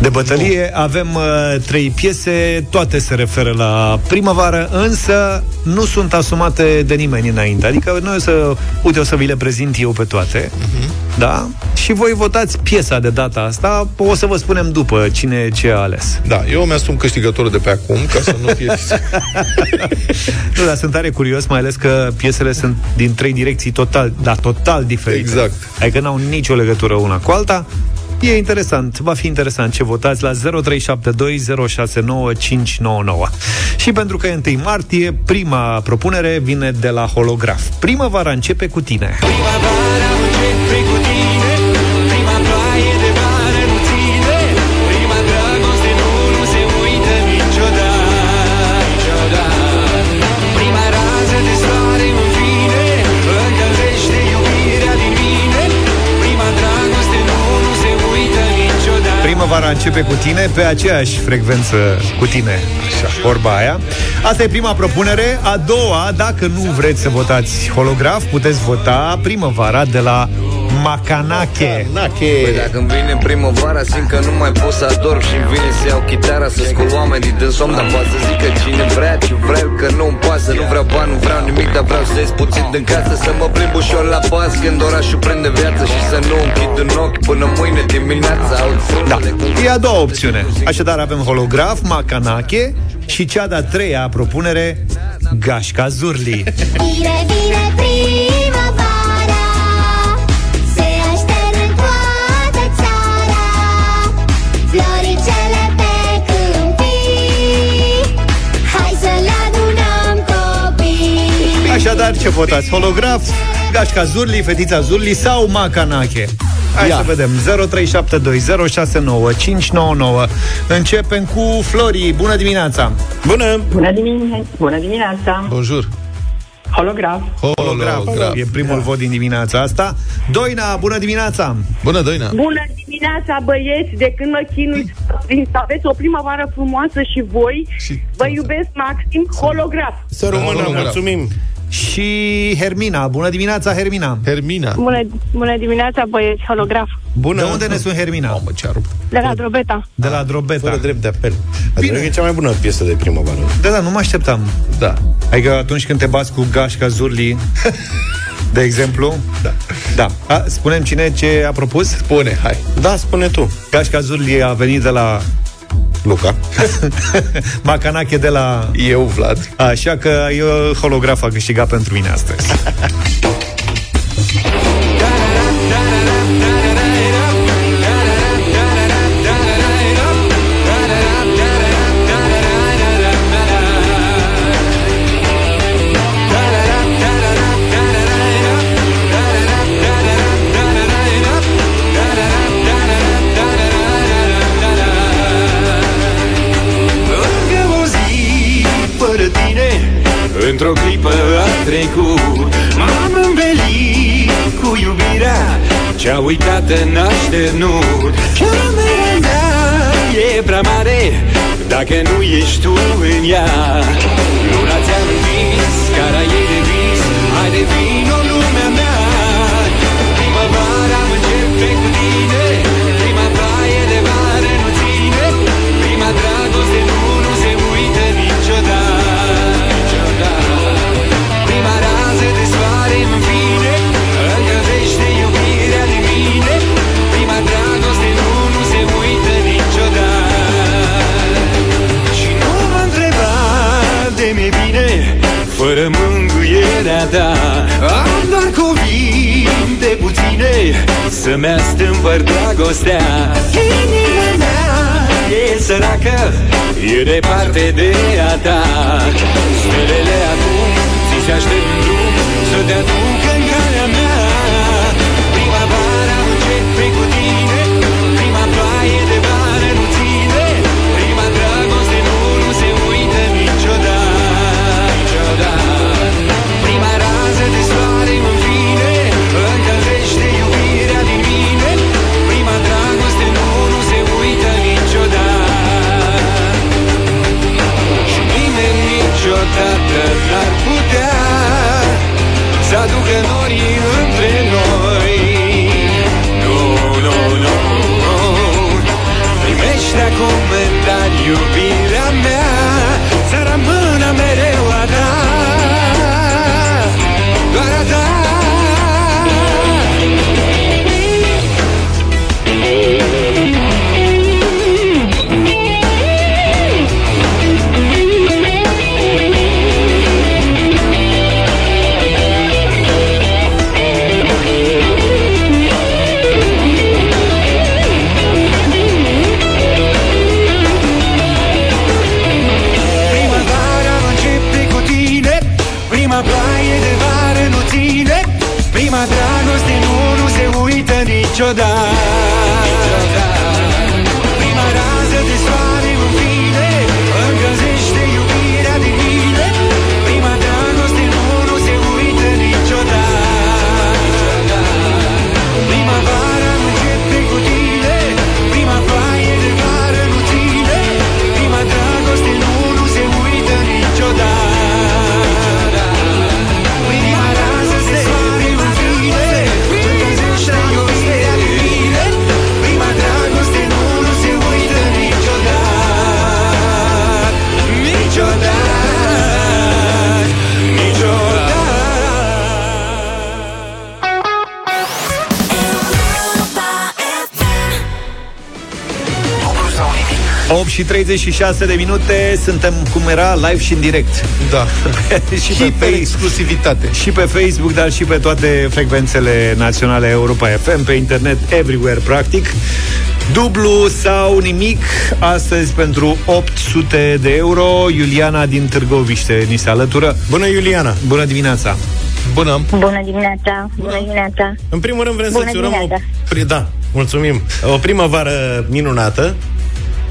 de bătălie. Nu. Avem uh, trei piese, toate se referă la primăvară, însă nu sunt asumate de nimeni înainte. Adică noi o să, uite, o să vi le prezint eu pe toate, uh-huh. da? Și voi votați piesa de data asta, o să vă spunem după cine ce a ales. Da, eu mi-asum câștigătorul de pe acum, ca să nu fie... (laughs) nu, dar sunt tare curios, mai ales că piesele sunt din trei direcții total, da, total diferite. Exact. Adică n-au nicio legătură una cu alta. E interesant, va fi interesant ce votați la 0372069599. Și pentru că e 1 martie, prima propunere vine de la holograf. Primăvara începe cu tine. Primăvara primăvara începe cu tine pe aceeași frecvență cu tine. Așa, vorba aia. Asta e prima propunere. A doua, dacă nu vreți să votați holograf, puteți vota primăvara de la Macanache. Macanache. Păi dacă îmi vine primăvara, simt că nu mai pot să adorm și îmi vine să iau chitara, să scol oamenii din somn, dar poate să zică cine vrea ce vreau, că nu-mi pasă, nu vreau bani, nu vreau nimic, dar vreau să ies puțin din casă, să mă plimb ușor la pas când orașul prinde viață și să nu închid un ochi până mâine dimineața. Da, e a doua opțiune. Așadar avem holograf, Macanache și cea de-a treia propunere, Gașca Zurli. Bine, bine, Așadar, ce votați? Holograf, Gașca Zurli, Fetița Zurli sau Macanache? Hai Ia. să vedem 0372069599 Începem cu Flori Bună dimineața Bună! Bună dimineața! Bună dimineața! Bonjour! Holograf. Holograf. E primul vot din dimineața asta Doina, bună dimineața Bună, Doina! Bună dimineața, băieți! De când mă chinui să aveți o primăvară frumoasă și voi, vă iubesc maxim, holograf. Să rămână, mulțumim! Și Hermina, bună dimineața Hermina Hermina Bună, bună dimineața, băieți, holograf. Bună. De unde ne sunt Hermina? Mamă, ce arup. De la Drobeta. De la Drobeta Fără drept de apel. Bine. e cea mai bună piesă de primăvară. Da, da, nu mă așteptam Da Adică atunci când te bați cu Gașca Zurli De exemplu Da, da. A, Spunem cine ce a propus? Spune, hai Da, spune tu Gașca Zurli a venit de la Luca? (laughs) Macanache de la Eu, Vlad. Așa că eu holograf a câștigat pentru mine astăzi Într-o clipă a trecut M-am învelit cu iubirea Ce-a uitat în așternut. Camera mea e prea mare Dacă nu ești tu în ea. Luna ți-am învins, cara e de vis Hai de vino lumea mea. Primăvara începe cu tine puține Să-mi astâmpăr dragostea. Inima mea. E săracă E departe de a ta. Stelele acum ți se aștept în drum Să te aducă în calea mea 8 și 36 de minute Suntem cum era live și în direct Da (laughs) și, pe pe exclusivitate și pe Facebook, dar și pe toate frecvențele naționale Europa FM, pe internet, everywhere, practic. Dublu sau nimic astăzi pentru 800 de euro. Iuliana din Târgoviște ni se alătură. Bună, Iuliana! Bună dimineața! Bună! Bună dimineața! Bună dimineața! În primul rând vrem Bună să-ți urăm o... dimineața. pri- Da, mulțumim. O primăvară minunată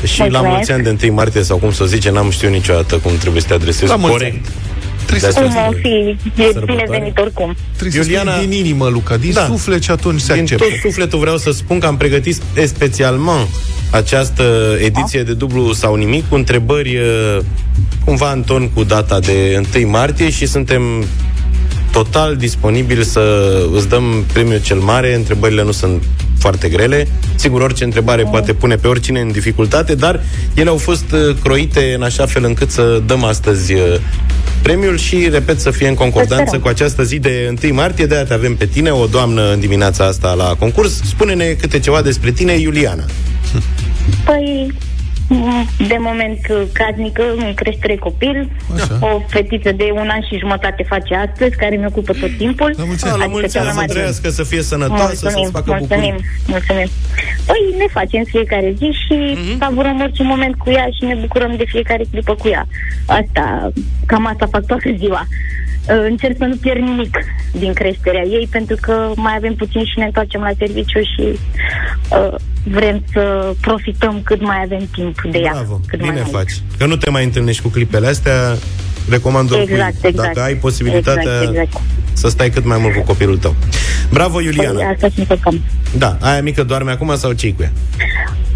și la Mulțumesc. mulți ani de 1 martie, sau cum să o zice, n-am știut niciodată cum trebuie să te adresezi La mulți corect. Trebuie De să Cum această o fi? E sărbătoare. binevenit oricum. Trebuie să Iuliana- spui din inimă, Luca, din Da. suflet și atunci se Din acceptă. tot sufletul vreau să spun că am pregătit specialment această ediție de dublu sau nimic cu întrebări uh, cumva în ton cu data de 1 martie și suntem total disponibili să îți dăm premiul cel mare. Întrebările nu sunt foarte grele. Sigur, orice întrebare poate pune pe oricine în dificultate, dar ele au fost uh, croite în așa fel încât să dăm astăzi uh, premiul și, repet, să fie în concordanță Sperăm. cu această zi de 1 martie. De-aia te avem pe tine, o doamnă în dimineața asta la concurs. Spune-ne câte ceva despre tine, Iuliana. Păi, m, de moment casnică, în creștere copil, Așa. o fetiță de un an și jumătate face astăzi, care mi ocupă tot timpul. La mulți Ah, ani. la Adică mulți cea ani mai să mare- trăiască, să fie sănătoasă, să-ți facă mulțumim, bucurii. mulțumim. Păi ne facem fiecare zi și Mhm. savurăm orice moment cu ea și ne bucurăm de fiecare clipă cu ea. Asta, cam asta fac toată ziua. Uh, Încerc să nu pierd nimic din creșterea ei, pentru că mai avem puțin și ne întoarcem la serviciu și uh, vrem să profităm cât mai avem timp de ea. Bravo, cât bine mai mult. faci. Că nu te mai întâlnicți cu clipele astea, recomand oricui, Exact, exact. dacă ai posibilitatea Exact, exact. să stai cât mai mult cu copilul tău. Bravo, Iuliana. Păi, asta și făcăm. Da, aia mică doarme acum sau ce cu ea?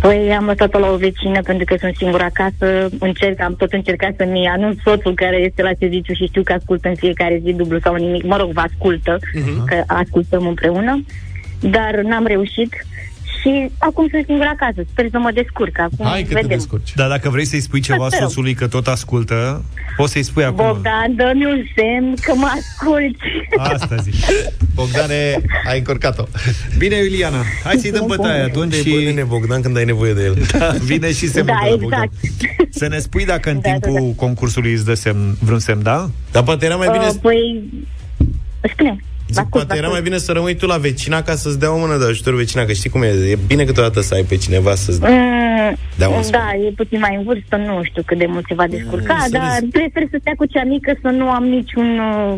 Păi am lăsat-o la o vecină pentru că sunt singură acasă. Încerc, am tot încercat să-mi anunț soțul care este la serviciu și știu că ascultă în fiecare zi dublu sau nimic. Mă rog, vă ascultă, Mhm. că ascultăm împreună. Dar n-am reușit și acum sunt singură acasă. Sper să mă descurc. Acum Hai că te vedem. descurci. Dar dacă vrei să-i spui ceva Sperăm. soțului că tot ascultă, poți să-i spui acum. Bogdan, dă-mi un semn că mă asculti. Asta zic. (laughs) Bogdane, ai încurcat-o. Bine, Iuliana, hai să-i dăm bătaie atunci Și... și Bine, Bogdan, când ai nevoie de el. da, vine și semnul Da, de la Bogdan. exact. Să ne spui dacă în Da, da, timpul concursului îți dă semn, vreun semn, da? Dar poate era mai bine... Uh, păi, spune. Vă Zic, ascult, poate vă era mai ascult. bine să rămâi tu la vecina ca să-ți dea o mână de ajutor vecina, că știi cum e, e bine câteodată să ai pe cineva să-ți... Mm, Da, mă, spune. da, e puțin mai în vârstă, nu știu cât de mult se va descurca, Mm, să dar vezi. prefer să stea cu cea mică, să nu am niciun, uh,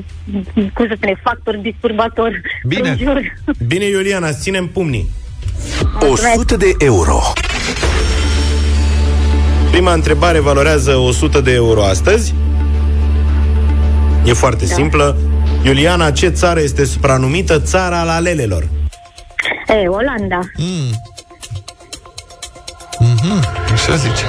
cum să spune, factor disturbator. Bine. în jur. Bine, Iuliana, îți ținem pumnii. 100 de euro. Prima întrebare valorează 100 de euro astăzi. E foarte Da. simplă. Iuliana, ce țară este supranumită țara la lelelor? E, Olanda. Mm. Mhm, așa zice.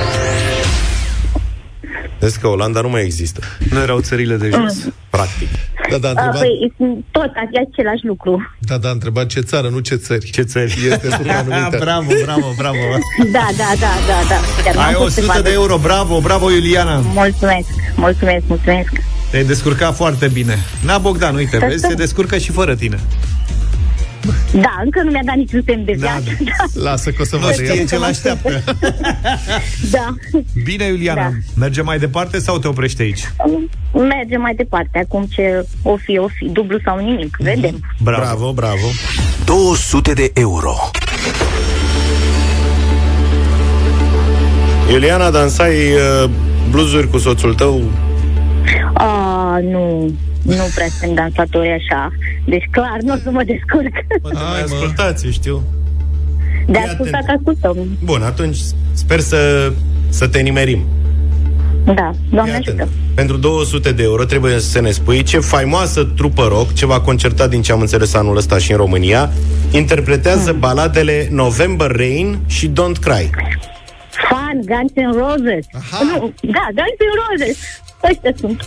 Vezi că Olanda nu mai există, Nu erau țările de jos. practic. Da, da, A, întrebat, păi, sunt tot e același lucru. da, da, întrebat ce țară, nu ce țări. Ce țări? Este supranumită. (laughs) bravo, bravo, bravo. Da, da, da, da, da. Chiar n-am Ai fost 100 ceva de euro, bravo, bravo, Iuliana. Mulțumesc, mulțumesc, mulțumesc. Te-ai descurcat foarte bine. Na, Bogdan, uite, Da, vezi, da. se descurcă și fără tine. Da, încă nu mi-a dat niciun semn de Da, viață. Da, Lasă că o să Nu vadă știe el. ce l-așteaptă. da. Bine, Iuliana, Da. mergem mai departe sau te oprești aici? Mergem mai departe. Acum ce o fi, o fi, dublu sau nimic. Vedem. Bravo. Bravo, bravo. 200 de euro. Iuliana, dansai uh, bluzuri cu soțul tău? A, nu, nu prea sunt dansatori așa. Deci clar, nu o să mă descurc. Mă, te mai Hai, mă. ascultați, eu știu. De Fii ascultat, atent. ascultăm. Bun, atunci sper să, să te nimerim. Da, Doamne Fii atent. ajută. Pentru 200 de euro trebuie să ne spui ce faimoasă trupă rock, ce va concerta din ce am înțeles anul ăsta și în România, interpretează Hmm. baladele November Rain și Don't Cry. Fan, Guns N' Roses. Aha. Nu, da, Guns N' Roses. Ăștia sunt.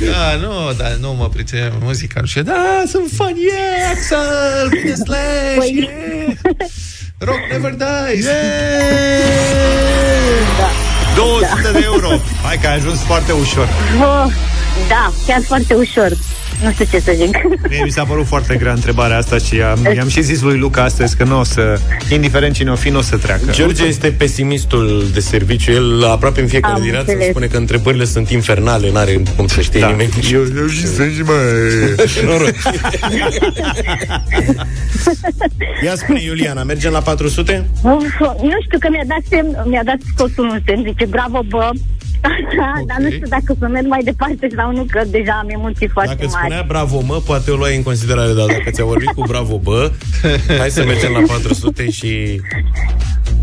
Da, nu, dar nu mă pricep muzica. Și da, sunt fan, yeah, Axel, bine Slash, (laughs) Păi- yeah. Rock never dies. Da. 200 de euro. Hai că ai ajuns foarte ușor. Bă, da, chiar foarte ușor. Nu știu ce să zic. (laughs) Mie mi s-a părut foarte grea întrebarea asta și am, i-am și zis lui Luca astăzi că nu o să, indiferent cine o fi, nu o să treacă. George este pesimistul de serviciu. El aproape în fiecare Am dimineață îmi înțeles. spune că întrebările sunt infernale, n-are cum să știe Da. nimeni. Eu, eu și sunt și mai... Noroc. Ia spune, Iuliana, mergem la 400? Uf, nu știu că mi-a dat semn, mi-a dat soțul un semn, zice bravo, bă, Da, dar nu știu dacă să merg mai departe sau nu, că deja am emoții foarte Dacă îți mari. spunea bravo mă, poate o luai în considerare, dar dacă ți-a vorbit cu bravo bă, (laughs) hai să mergem la 400 și...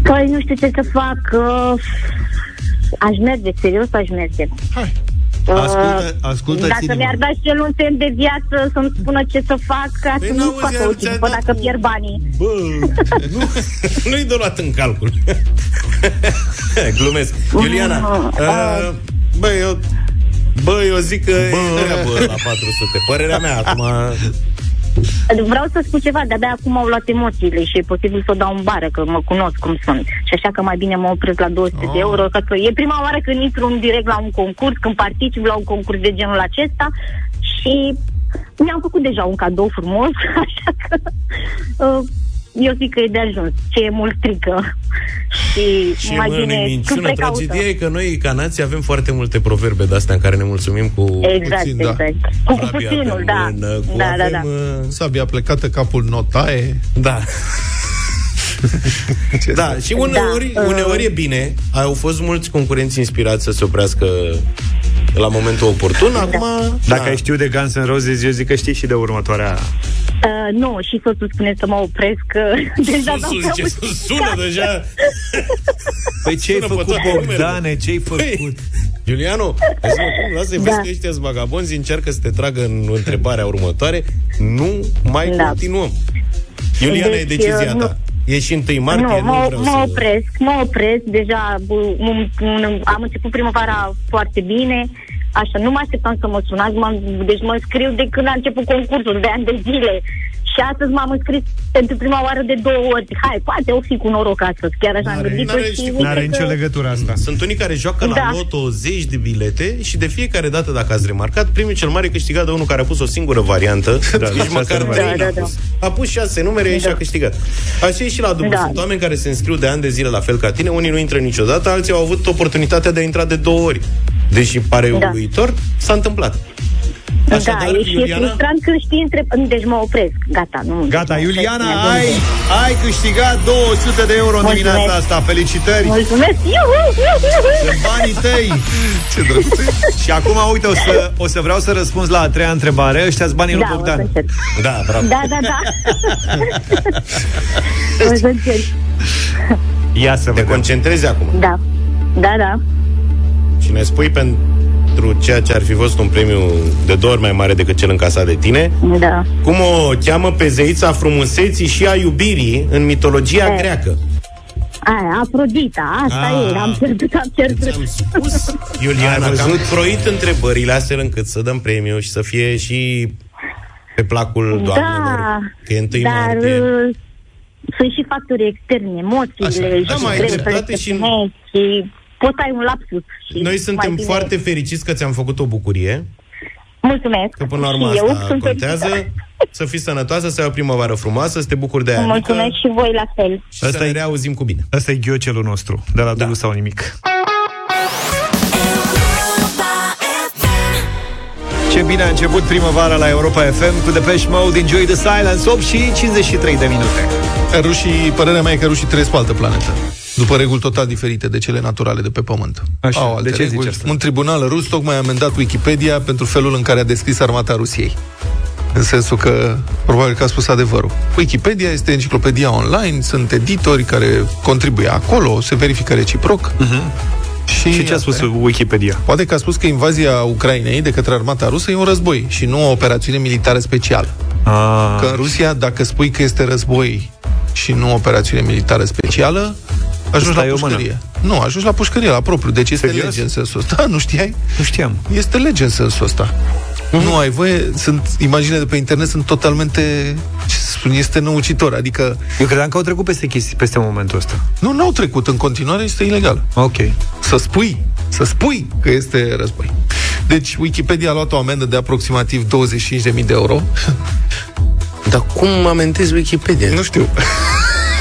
Păi nu știu ce să fac. Uh, aș merge, serios aș merge. Hai. Ascultă, ascultă Dacă ține-mă. mi-ar da și el un semn de viață să-mi spună ce să fac, ca Păi să nu facă o după dacă pierd banii. Bă, nu, (laughs) nu-i de luat în calcul. (laughs) Glumesc. Iuliana, uh, bă, eu... Bă, eu zic că bă. e treabă la 400. Părerea mea acum... Vreau să spun ceva, de-abia acum au luat emoțiile și e posibil să o dau în bară, că mă cunosc cum sunt. Și așa că mai bine mă opresc la 200 Oh. de euro, că că e prima oară când intru în direct la un concurs, când particip la un concurs de genul acesta și mi-am făcut deja un cadou frumos, (laughs) așa că uh, eu zic că e de ajuns. Ce e mult strică. (laughs) Și, Și mai mă, bine nu-i cu minciună, precaută. tragedia e că noi, ca nație, avem foarte multe proverbe de-astea în care ne mulțumim cu... Exact, puțin, da. exact. Cu, cu Sabia puținul, pe da. mână, cu Da, da, avem, da. uh, Sabia plecată, capul notaie. Da. (laughs) (laughs) Ce Da, să- și uneori, Da, uh. uneori e bine. Au fost mulți concurenți inspirați să se oprească la momentul oportun. Acum, Dacă da. ai știu de Guns N' Roses, eu zic că știi și de următoarea. Uh, nu, și soțul spune să mă opresc, că (laughs) deja Soțul n-am zice, prea sună deja. (laughs) Păi ce ai Sună pe făcut, toate Bogdane? Ce ai Păi, făcut? Giuliano, hai să mă cum, lasă-i, vezi Da. că ăștia vagabonzi încearcă să te tragă în întrebarea următoare. Nu mai Da. continuăm. Iuliana, Deci, e decizia nu- ta. E și 1 martie, nu, nu, mă, vreau mă să... opresc, mă opresc, deja bu- m- m- am început primăvara foarte bine, așa, nu mă așteptam să mă sunați, m-am, deci mă scriu de când a început concursul, de ani de zile. Și astăzi m-am înscris pentru prima oară de două ori. Hai, poate o fi cu noroc astăzi, chiar așa am N-are- gândit n-are și nici- uite N-are că- nicio legătură asta. Sunt unii care joacă la Da. loto zeci de bilete și de fiecare dată, dacă ați remarcat, primul cel mare câștigat de unul care a pus o singură variantă, (laughs) da, nici măcar numere. trei Da, n-a da, pus. A pus șase numere și a câștigat. Așa e și la dublu. Da. Sunt oameni care se înscriu de ani de zile la fel ca tine, unii nu intră niciodată, alții au avut oportunitatea de a intra de două ori. Deși pare Da. uluitor, s-a întâmplat. Da, Așadar, e și e Iuliana, frustrant când știi între... Deci mă opresc, gata, nu... Gata, deci mă Iuliana, opresc, ai, ai câștigat 200 de euro în Mulțumesc. dimineața asta. Felicitări! Mulțumesc! Iuhu, iuhu, iuhu. Sunt banii tăi! (laughs) Ce drăguț. Și acum, uite, o să, o să vreau să răspunzi la a treia întrebare. Ăștia banii lui Da, o să Bogdan. încerc. da, bravo. Da, da, da. (laughs) o să încerc. Ia să Te vedem. concentrezi acum Da. Da, da. și ne spui pentru ceea ce ar fi fost un premiu de două ori mai mare decât cel încasat de tine, Da. Cum o cheamă pe zeița frumuseții și a iubirii în mitologia E. greacă? Aia, Afrodita, asta Ah. e, am pierdut, am pierdut. Ți-am spus, Iuliana, Ai că am văzut? croit întrebările astfel încât să dăm premiu și să fie și pe placul doamnelor. Da, Că e 1 dar martie. uh, sunt și factori externi, emoțiile, Așa, și da, mai ai greu să dreptate le și- spuneți și poți să ai un lapsus. Și Noi mai suntem bine- foarte fericiți că ți-am făcut o bucurie, Mulțumesc. că până la urmă și eu asta sunt contează. fericită. Să fii sănătoasă, să ai o primăvară frumoasă, să te bucuri de aia mică Mulțumesc și voi la fel. și să Asta ne e- reauzim cu bine. Ăsta e ghiocelul nostru, de la dublu sau nimic. Ce bine a început primăvara la Europa FM cu Depeche Mode, Enjoy the Silence, 8 și 53 de minute. Rușii, părerea mea e că rușii trăiesc pe altă planetă. După reguli total diferite de cele naturale de pe Pământ. Așa, Au alte de ce zici reguli. asta? Un tribunal rus tocmai a amendat Wikipedia pentru felul în care a descris armata Rusiei. În sensul că, probabil că a spus adevărul. Wikipedia este enciclopedia online, sunt editori care contribuie acolo, se verifică reciproc. Și, Și ce a spus Wikipedia? Poate că a spus că invazia Ucrainei de către armata rusă e un război și nu o operațiune militară specială. Ah, Că în Rusia, dacă spui că este război și nu operațiune militară specială, ajungi la stai o mână. pușcărie. Nu, ajungi la pușcărie, la propriu. Deci este Serios? lege în sensul ăsta. Da, (laughs) nu știai? nu știam. Este lege în sensul ăsta. Nu ai voie, sunt imagine de pe internet sunt totalmente ce să spun, este năucitor, adică Eu credeam că au trecut peste chestii, peste momentul ăsta. nu n-au trecut în continuare, este ilegal. Ok. Să spui, să spui că este război. Deci Wikipedia a luat o amendă de aproximativ 25.000 de euro. (laughs) Dar cum amentezi Wikipedia? Nu știu. (laughs)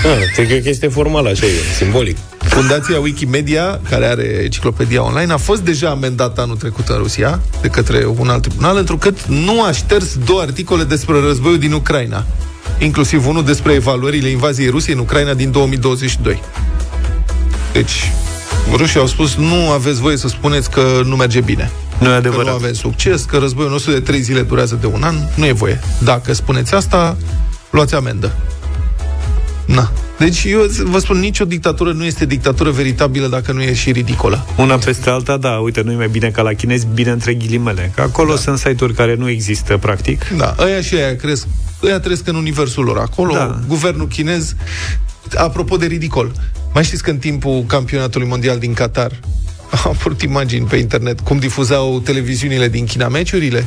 Ah, cred că e o chestie formală, așa e, simbolic. Fundația Wikimedia, care are enciclopedia online, a fost deja amendată anul trecut în Rusia de către un alt tribunal, întrucât nu a șters două articole despre războiul din Ucraina, inclusiv unul despre evaluările invaziei Rusiei în Ucraina din 2022. Deci, rușii au spus nu aveți voie să spuneți că nu merge bine. Nu e Că adevărat. nu avem succes, că războiul nostru de trei zile durează de un an, nu e voie. Dacă spuneți asta, luați amendă. Na. Deci eu vă spun, nicio dictatură nu este dictatură veritabilă dacă nu e și ridicolă. Una peste alta, da, uite, nu e mai bine ca la chinezi, bine între ghilimele. Că acolo da. sunt site-uri care nu există, practic. Da, ăia și aia cresc, ăia trăiesc în universul lor. Acolo, Da. da. guvernul chinez, apropo de ridicol, mai știți că în timpul campionatului mondial din Qatar (laughs) au apărut imagini pe internet cum difuzau televiziunile din China meciurile?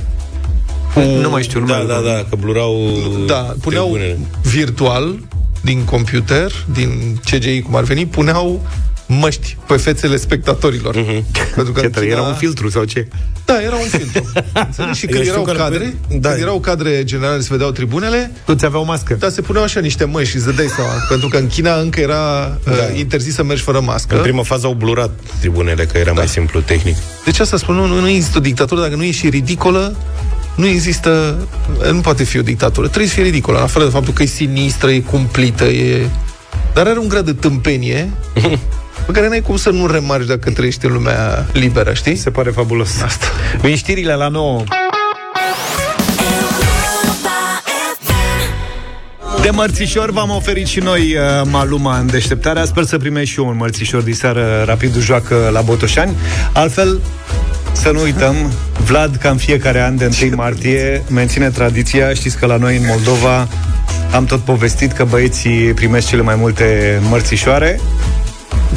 Nu mai știu, nu Da, mai da, da, că blurau Da, puneau tribunele. virtual din computer, din CGI cum ar veni, puneau măști pe fețele spectatorilor. Mhm. (laughs) Pentru că Ce în tare, China- era un filtru sau ce? Da, era un filtru. (laughs) Înțelegi? Și Eu când știu erau că- cadre, da. când erau cadre generale, se vedeau tribunele, Toți aveau mască. da, se puneau așa niște măști și îți dai seama, pentru că în China încă era da. uh, interzis să mergi fără mască. În prima fază au blurat tribunele, că era da. mai simplu tehnic. Deci asta spun, nu, nu există o dictatură dacă nu e și ridicolă, nu există, nu poate fi o dictatură. Trebuie să fie ridicolă, în afară de faptul că e sinistră, e cumplită, e... Dar are un grad de tâmpenie (laughs) pe care n-ai cum să nu remarci dacă trăiești în lumea liberă, știi? Se pare fabulos. Asta. Vin știrile la 9. De mărțișor v-am oferit și noi uh, Maluma în deșteptarea. Sper să primești și eu un mărțișor de seară. Rapidul joacă la Botoșani. Altfel, să nu uităm, Vlad, ca în fiecare an de 1 martie, menține tradiția. Știți că la noi în Moldova am tot povestit că băieții primesc cele mai multe mărțișoare.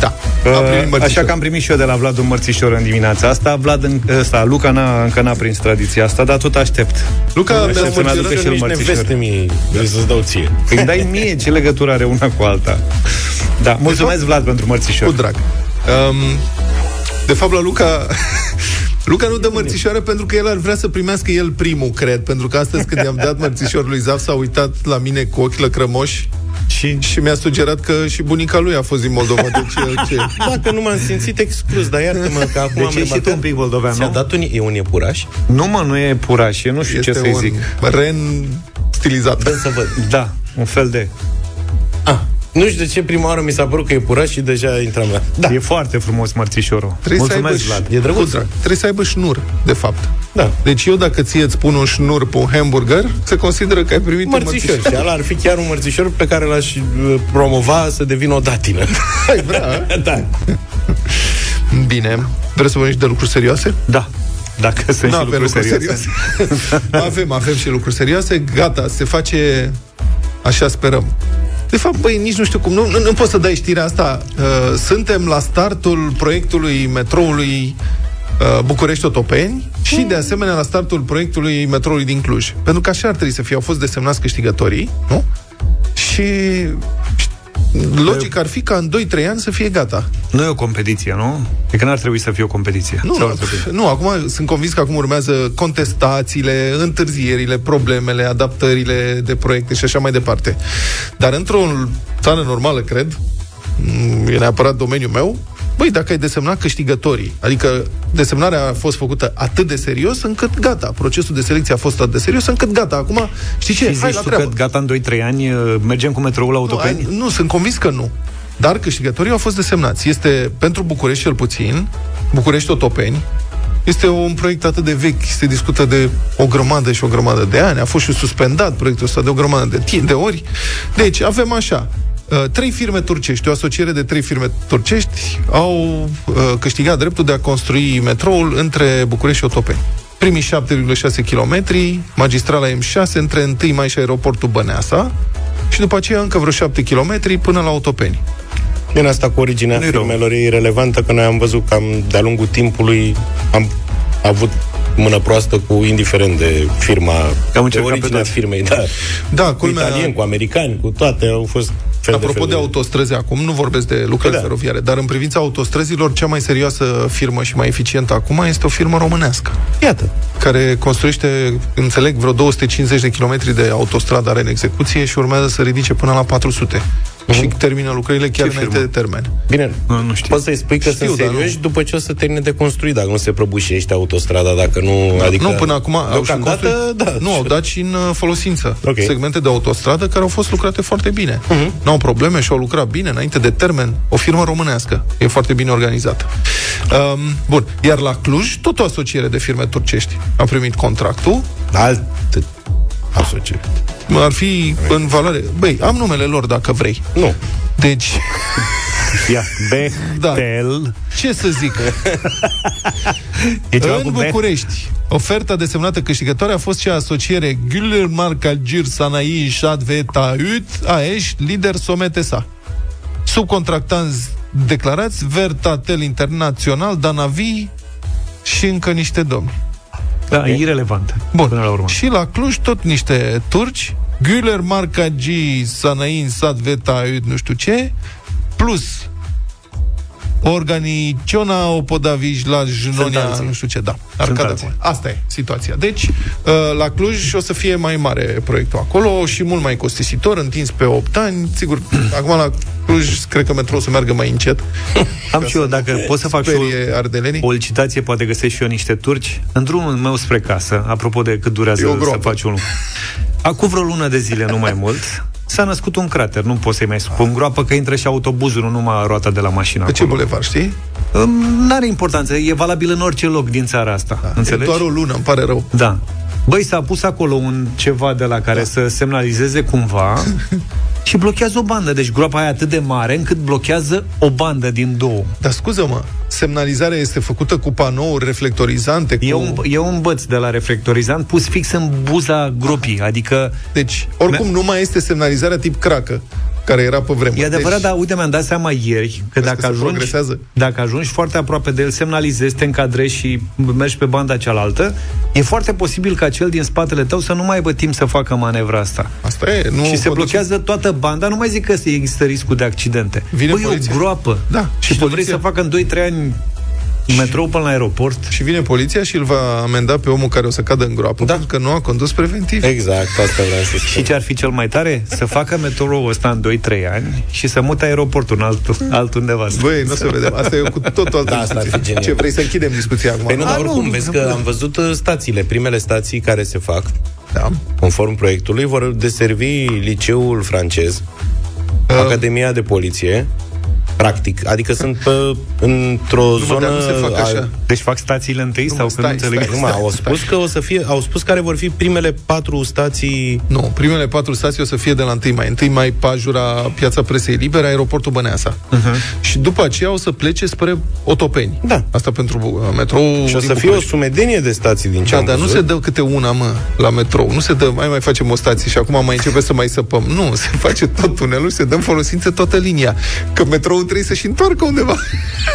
Da. Am primit Uh, mărțișor. așa că am primit și eu de la Vlad un mărțișor în dimineața asta. Vlad, în, ăsta, Luca n-a, încă n-a prins tradiția asta, dar tot aștept. Luca, Aștept mi-a să-mi aducă mărțișor și el nici mărțișor. neveste mie, vrei să-ți dau ție. Îmi dai mie ce legătură are una cu alta. Da, mulțumesc Vlad pentru mărțișor. Cu drag. Um, de fapt, la Luca... (laughs) Luca nu dă mărțișoare pentru că el ar vrea să primească el primul, cred. Pentru că astăzi când i-am dat mărțișor lui Zaf s-a uitat la mine cu ochi lăcrămoși și, și mi-a sugerat că și bunica lui a fost din Moldova. Deci, ce? Dacă (laughs) nu m-am simțit exclus, dar iartă-mă că acum Deci am ești și tu remarcat- un pic moldovean, Ți-a nu? dat un, e un iepuraș? Nu, mă, nu e puraș, eu nu știu ce Este să-i un zic. ren stilizat. Dă să văd. Da, un fel de... Ah, nu știu de ce prima oară mi s-a părut că e puraș și deja intram la... Da. E foarte frumos mărțișorul. Trebuie Mulțumesc, să aibă, Vlad. E drăguț. Drag. Trebuie să aibă șnur, de fapt. Da. Deci eu dacă ție îți pun un șnur pe un hamburger, se consideră că ai primit un Mărțișor. Și ăla ar fi chiar un mărțișor pe care l-aș uh, promova să devină o datină. Ai vrea? (laughs) da. Bine. Vreți să vorbim și de lucruri serioase? Da. Dacă sunt Nu și avem lucruri serioase. (laughs) avem, avem și lucruri serioase. Gata, se face așa sperăm. De fapt, băi, nici nu știu cum, nu, nu, nu poți să dai știrea asta. Uh, suntem la startul proiectului metroului uh, București-Otopeni și, de asemenea, la startul proiectului metroului din Cluj. Pentru că așa ar trebui să fie. Au fost desemnați câștigătorii, nu? Și logic ar fi ca în 2-3 ani să fie gata. Nu e o competiție, nu? E că n-ar trebui să fie o competiție. Nu, Sau nu, ar trebui? nu, acum sunt convins că acum urmează contestațiile, întârzierile, problemele, adaptările de proiecte și așa mai departe. Dar într-o țară normală, cred, mm, e neapărat domeniul meu, băi, dacă ai desemnat câștigătorii, adică desemnarea a fost făcută atât de serios încât gata, procesul de selecție a fost atât de serios încât gata, acum, știi ce, Și hai zici la tu treabă. că gata în 2-3 ani uh, mergem cu metroul la Nu, autopeni? ai- nu, sunt convins că nu. Dar câștigătorii au fost desemnați. Este pentru București cel puțin, București Otopeni, este un proiect atât de vechi, se discută de o grămadă și o grămadă de ani, a fost și suspendat proiectul ăsta de o grămadă de, ti- de ori. Deci, avem așa, uh, trei firme turcești, o asociere de trei firme turcești au uh, câștigat dreptul de a construi metroul între București și Otopeni. Primii 7,6 km, magistrala M6 între 1 mai și aeroportul Băneasa și după aceea încă vreo 7 km până la Otopeni. Bine, asta cu originea Nu-i rău. firmelor e irelevantă, că noi am văzut că am, de-a lungul timpului am avut mână proastă cu indiferent de firma, Am de încercat pe originea toți. firmei, da. Da, Cu culmea... italieni, cu americani, cu toate, au fost fel Apropo de, de, fel autostrăzi acum, nu vorbesc de lucrări Da. feroviare, dar în privința autostrăzilor, cea mai serioasă firmă și mai eficientă acum este o firmă românească, Iată. care construiește, înțeleg, vreo 250 de kilometri de autostradă are în execuție și urmează să ridice până la 400. Și termină lucrările chiar Ce înainte firmă? de termen. Bine, Nu, nu știu. poți să-i spui că Știu, sunt dar serioși nu. după ce o să termine de construit, dacă nu se prăbușește autostrada, dacă nu... adică, nu, până acum au și deocamdată, construit, da. nu, au dat și în uh, folosință Ok. segmente de autostradă care au fost lucrate foarte bine. Mhm. Nu n-au probleme și au lucrat bine înainte de termen. O firmă românească. E foarte bine organizată. Um, bun. Iar la Cluj, tot o asociere de firme turcești a primit contractul. Alt asociere. Ar fi în valoare... Băi, am numele lor dacă vrei. Nu. Deci... (laughs) Ia, Bechtel. Da. Ce să zic? (laughs) E ceva în cu Bech? București, oferta desemnată câștigătoare a fost cea asociere Güller Marca Gir Sanayi Shad Veta Ut AEș, lider Sometesa. Subcontractanți declarați Vertatel Internațional, Danavi și încă niște domni. Da, e irelevant. Bun. Până la urmă. Și la Cluj tot niște turci, Güller Marca G, Sanain, Sat Veta Ut, nu știu ce, plus Organiciona Opodaviș la Junonia, alții. nu știu ce, da. Sunt Arcada. alții. Asta e situația. Deci, uh, la Cluj o să fie mai mare proiectul acolo și mult mai costisitor, întins pe 8 ani. Sigur, (clears throat) acum la Cluj cred că metrou o să meargă mai încet. (laughs) Am și eu, dacă pot să fac și sperie ardelenii. o, o licitație, poate găsesc și eu niște turci. În drumul meu spre casă, apropo de cât durează E o să groapă. faci un lucru. Acum vreo lună de zile, nu mai mult, (laughs) s-a născut un crater. Nu pot să-i mai spun groapă, că intră și autobuzul, nu numai roata de la mașină Pe ce acolo. bulevar, știi? Nu are importanță, e valabil în orice loc din țara asta. Da, E Înțelegi? doar o lună, îmi pare rău. Da. Băi, s-a pus acolo un ceva de la care da. să semnalizeze cumva (laughs) și blochează o bandă. Deci groapa aia e atât de mare încât blochează o bandă din două. Dar scuză-mă, semnalizarea este făcută cu panouri reflectorizante, cu... E un, e un băț de la reflectorizant pus fix în buza gropii, adică... Deci, oricum, nu mai este semnalizarea tip cracă, care era pe vremuri. E adevărat, deci, dar uite, mi-am dat seama ieri că Vezi dacă că se ajungi, progresează. dacă ajungi foarte aproape de el, semnalizezi, te încadrezi și mergi pe banda cealaltă, e foarte posibil ca cel din spatele tău să nu mai aibă timp să facă manevra asta. Asta e, nu și se conduce- blochează toată banda, nu mai zic că există riscul de accidente. Vine Băi, e poliția. o groapă. Da, Și, și și vrei poliția. să facă în 2-3 ani metrou până la aeroport? Și vine poliția și îl va amenda pe omul care o să cadă în groapă, da. pentru că nu a condus preventiv. Exact, asta vreau să spun. Și ce ar fi cel mai tare? Să facă metroul ăsta în 2-3 ani și să mute aeroportul în alt, altundeva. Băi, nu se vedem. Asta e cu totul altă Da, asta ar fi discuție. genial. Ce, vrei să închidem discuția acum? Păi nu, A, dar oricum, vezi că am văzut uh, stațiile, primele stații care se fac, Da. conform proiectului, vor deservi liceul francez, Uh. Academia de Poliție, practic, adică sunt pe, într-o mă, zonă... dar nu se fac așa. Deci fac stațiile întâi Nu, sau mă, că nu stai, înțeleg? stai. Nu, mă, au spus că o să fie, au spus care vor fi primele patru stații Nu, primele patru stații o să fie de la 1 mai. 1 mai Pajura, Piața Presei Libere, aeroportul Băneasa. Uh-huh. Și după aceea o să plece spre Otopeni. Da. Asta pentru uh, metrou și o din să fie o București. sumedenie de stații din ce Da, am dar nu văzut. se dă câte una, mă, la metrou. Nu se dă, mai mai facem o stație și acum mai începe să mai săpăm. Nu, se face tot tunelul și se dă în folosință toată linia. Că metroul trebuie să-și întoarcă undeva.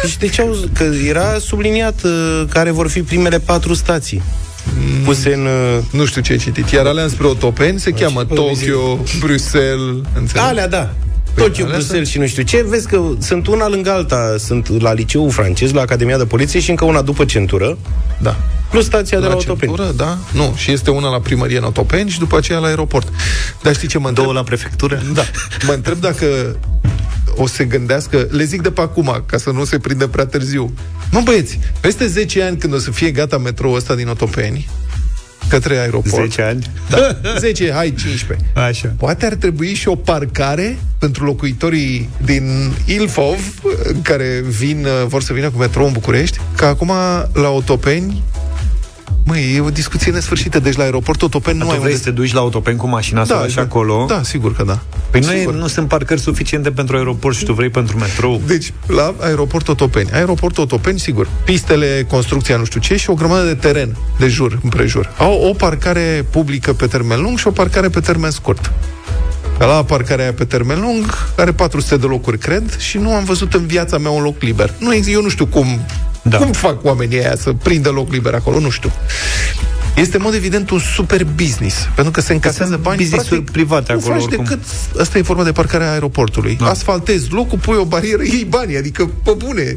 Deci de ce au, că era subliniat uh, care vor fi primele patru stații puse în... Uh, Nu știu ce ai citit. Iar alea spre Otopeni se cheamă pe Tokyo, Bruxelles, înțelegi? alea, da. Păi, Tokyo, alea Bruxelles și nu știu ce. Vezi că sunt una lângă alta. Sunt la liceul francez, la Academia de Poliție și încă una după centură, Da. plus stația de la Otopeni. centură, da? Nu, și este una la primărie în Otopeni și după aceea la aeroport. Dar știi ce mă întreb? Două la prefectură? Da. Mă întreb dacă o să se gândească, le zic de pe acum, ca să nu se prindă prea târziu. Mă, băieți, peste 10 ani, când o să fie gata metroul ăsta din Otopeni, către aeroport... 10 ani? Da, (laughs) 10, hai 15. Așa. Poate ar trebui și o parcare pentru locuitorii din Ilfov, care vin, vor să vină cu metrou în București, că acum la Otopeni Măi, e o discuție nesfârșită. Deci la aeroportul Otopeni nu Tu ai vrei unde... să te duci la autopen cu mașina să Da, o lași da. acolo? Da, sigur că da. Păi nu, e, Sigur. nu sunt parcări suficiente pentru aeroport și tu vrei pentru metrou. Deci, la aeroportul Otopeni. Aeroportul Otopeni, sigur. Pistele, construcția nu știu ce și o grămadă de teren de jur, împrejur. Au o parcare publică pe termen lung și o parcare pe termen scurt. La parcarea aia pe termen lung are 400 de locuri, cred, și nu am văzut în viața mea un loc liber. Nu, ex- eu nu știu cum, da. cum fac oamenii aia să prindă loc liber acolo, nu știu. Este în mod evident un super business, pentru că se încasează bani business-uri practic, private nu acolo, faci oricum. decât, asta e vorba de parcarea aeroportului. Da. Asfaltezi locul, pui o barieră, iei banii, adică pe bune.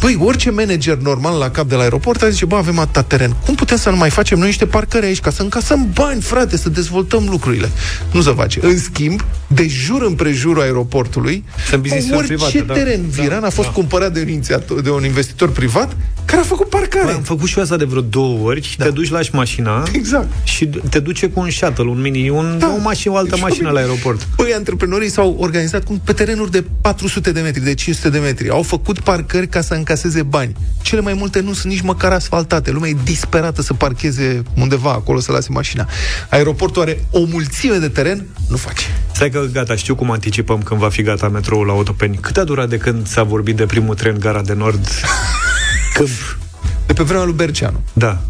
Păi, orice manager normal la cap de la aeroport ar zice, bă, avem atâta teren. Cum putem să nu mai facem noi niște parcări aici ca să încasăm bani, frate, să dezvoltăm lucrurile? Nu se face. În schimb, de jur împrejurul aeroportului, Sunt business-uri orice private, da. teren viran Da, a fost da. cumpărat de un, inițiator, de un investitor privat Care a făcut parcare. Am făcut și eu asta de vreo două ori. Da. Te duci, lași mașina exact. și te duce cu un shuttle, un mini, un, da. o mașină, o altă Deci, mașină la oamenii- aeroport. Păi, antreprenorii s-au organizat cum pe terenuri de 400 de metri, de 500 de metri. Au făcut parcări ca să încaseze bani. Cele mai multe nu sunt nici măcar asfaltate. Lumea e disperată să parcheze undeva acolo, să lase mașina. Aeroportul are o mulțime de teren, nu face. Stai că gata, știu cum anticipăm când va fi gata metroul la Otopeni. Cât a durat de când s-a vorbit de primul tren Gara de Nord? (laughs) Câmp. De pe vremea lui Berceanu. Da.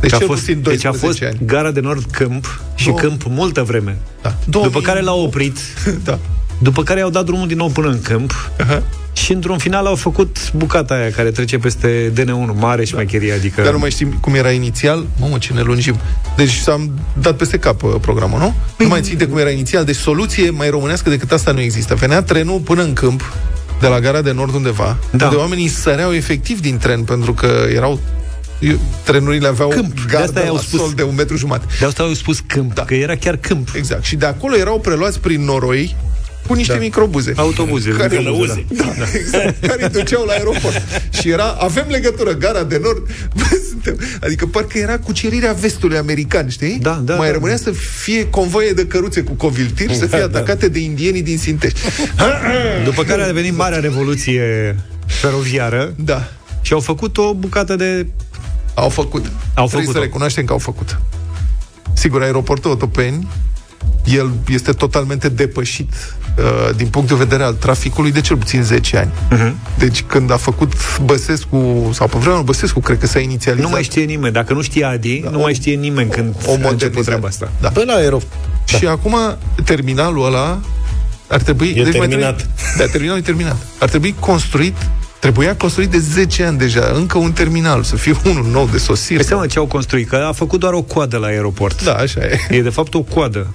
Deci a cel fost, puțin deci a 12 fost ani. Gara de Nord Câmp și Două- Câmp multă vreme. Da. După care l-au oprit. (laughs) da. După care i-au dat drumul din nou până în câmp. Uh-huh. Și într-un final au făcut bucata aia care trece peste DN1, mare șmecherie, adică... Dar nu mai știm cum era inițial. Mamă, ce ne lungim. Deci s-am dat peste cap uh, programul, nu? Nu mai ținte cum era inițial. Deci soluție mai românească decât asta nu există. Venea trenul până în câmp, de la gara de nord undeva, da. unde oamenii săreau efectiv din tren, pentru că erau eu- trenurile aveau Câmp. De gardă asta la i-au spus- sol de un metru jumate. De asta au spus câmp, da. că era chiar câmp. Exact. Și de acolo erau preluați prin noroi cu niște Da. microbuze. Autobuze, Care, călăuze, da, exact, care îi duceau la aeroport. Și era, avem legătură, gara de nord. Bă, (laughs) suntem, adică parcă era cucerirea vestului american, știi? Da, da, Mai da. rămânea să fie convoie de căruțe cu coviltiri, să fie Da, da. atacate de indienii din Sintești. (laughs) După care a devenit Marea Revoluție feroviară. Da. Și au făcut o bucată de... Au făcut. Au Trebuie făcut să recunoaștem că au făcut. Sigur, aeroportul Otopeni el este totalmente depășit uh, din punct de vedere al traficului de cel puțin 10 ani. Uh-huh. Deci când a făcut Băsescu, sau pe vremea lui Băsescu, cred că s-a inițializat. Nu mai știe nimeni. Dacă nu știe Adi, da, nu mai știe nimeni când o a început modernizare. treaba asta. Da. Pe la aeroport. Și acum terminalul ăla ar trebui... E mai terminat. Trebuie, da, terminalul e terminat. Ar trebui construit Trebuia construit de 10 ani deja, încă un terminal, să fie (laughs) unul nou de sosire. Păi seama ce au construit, că a făcut doar o coadă la aeroport. Da, așa e. E de fapt o coadă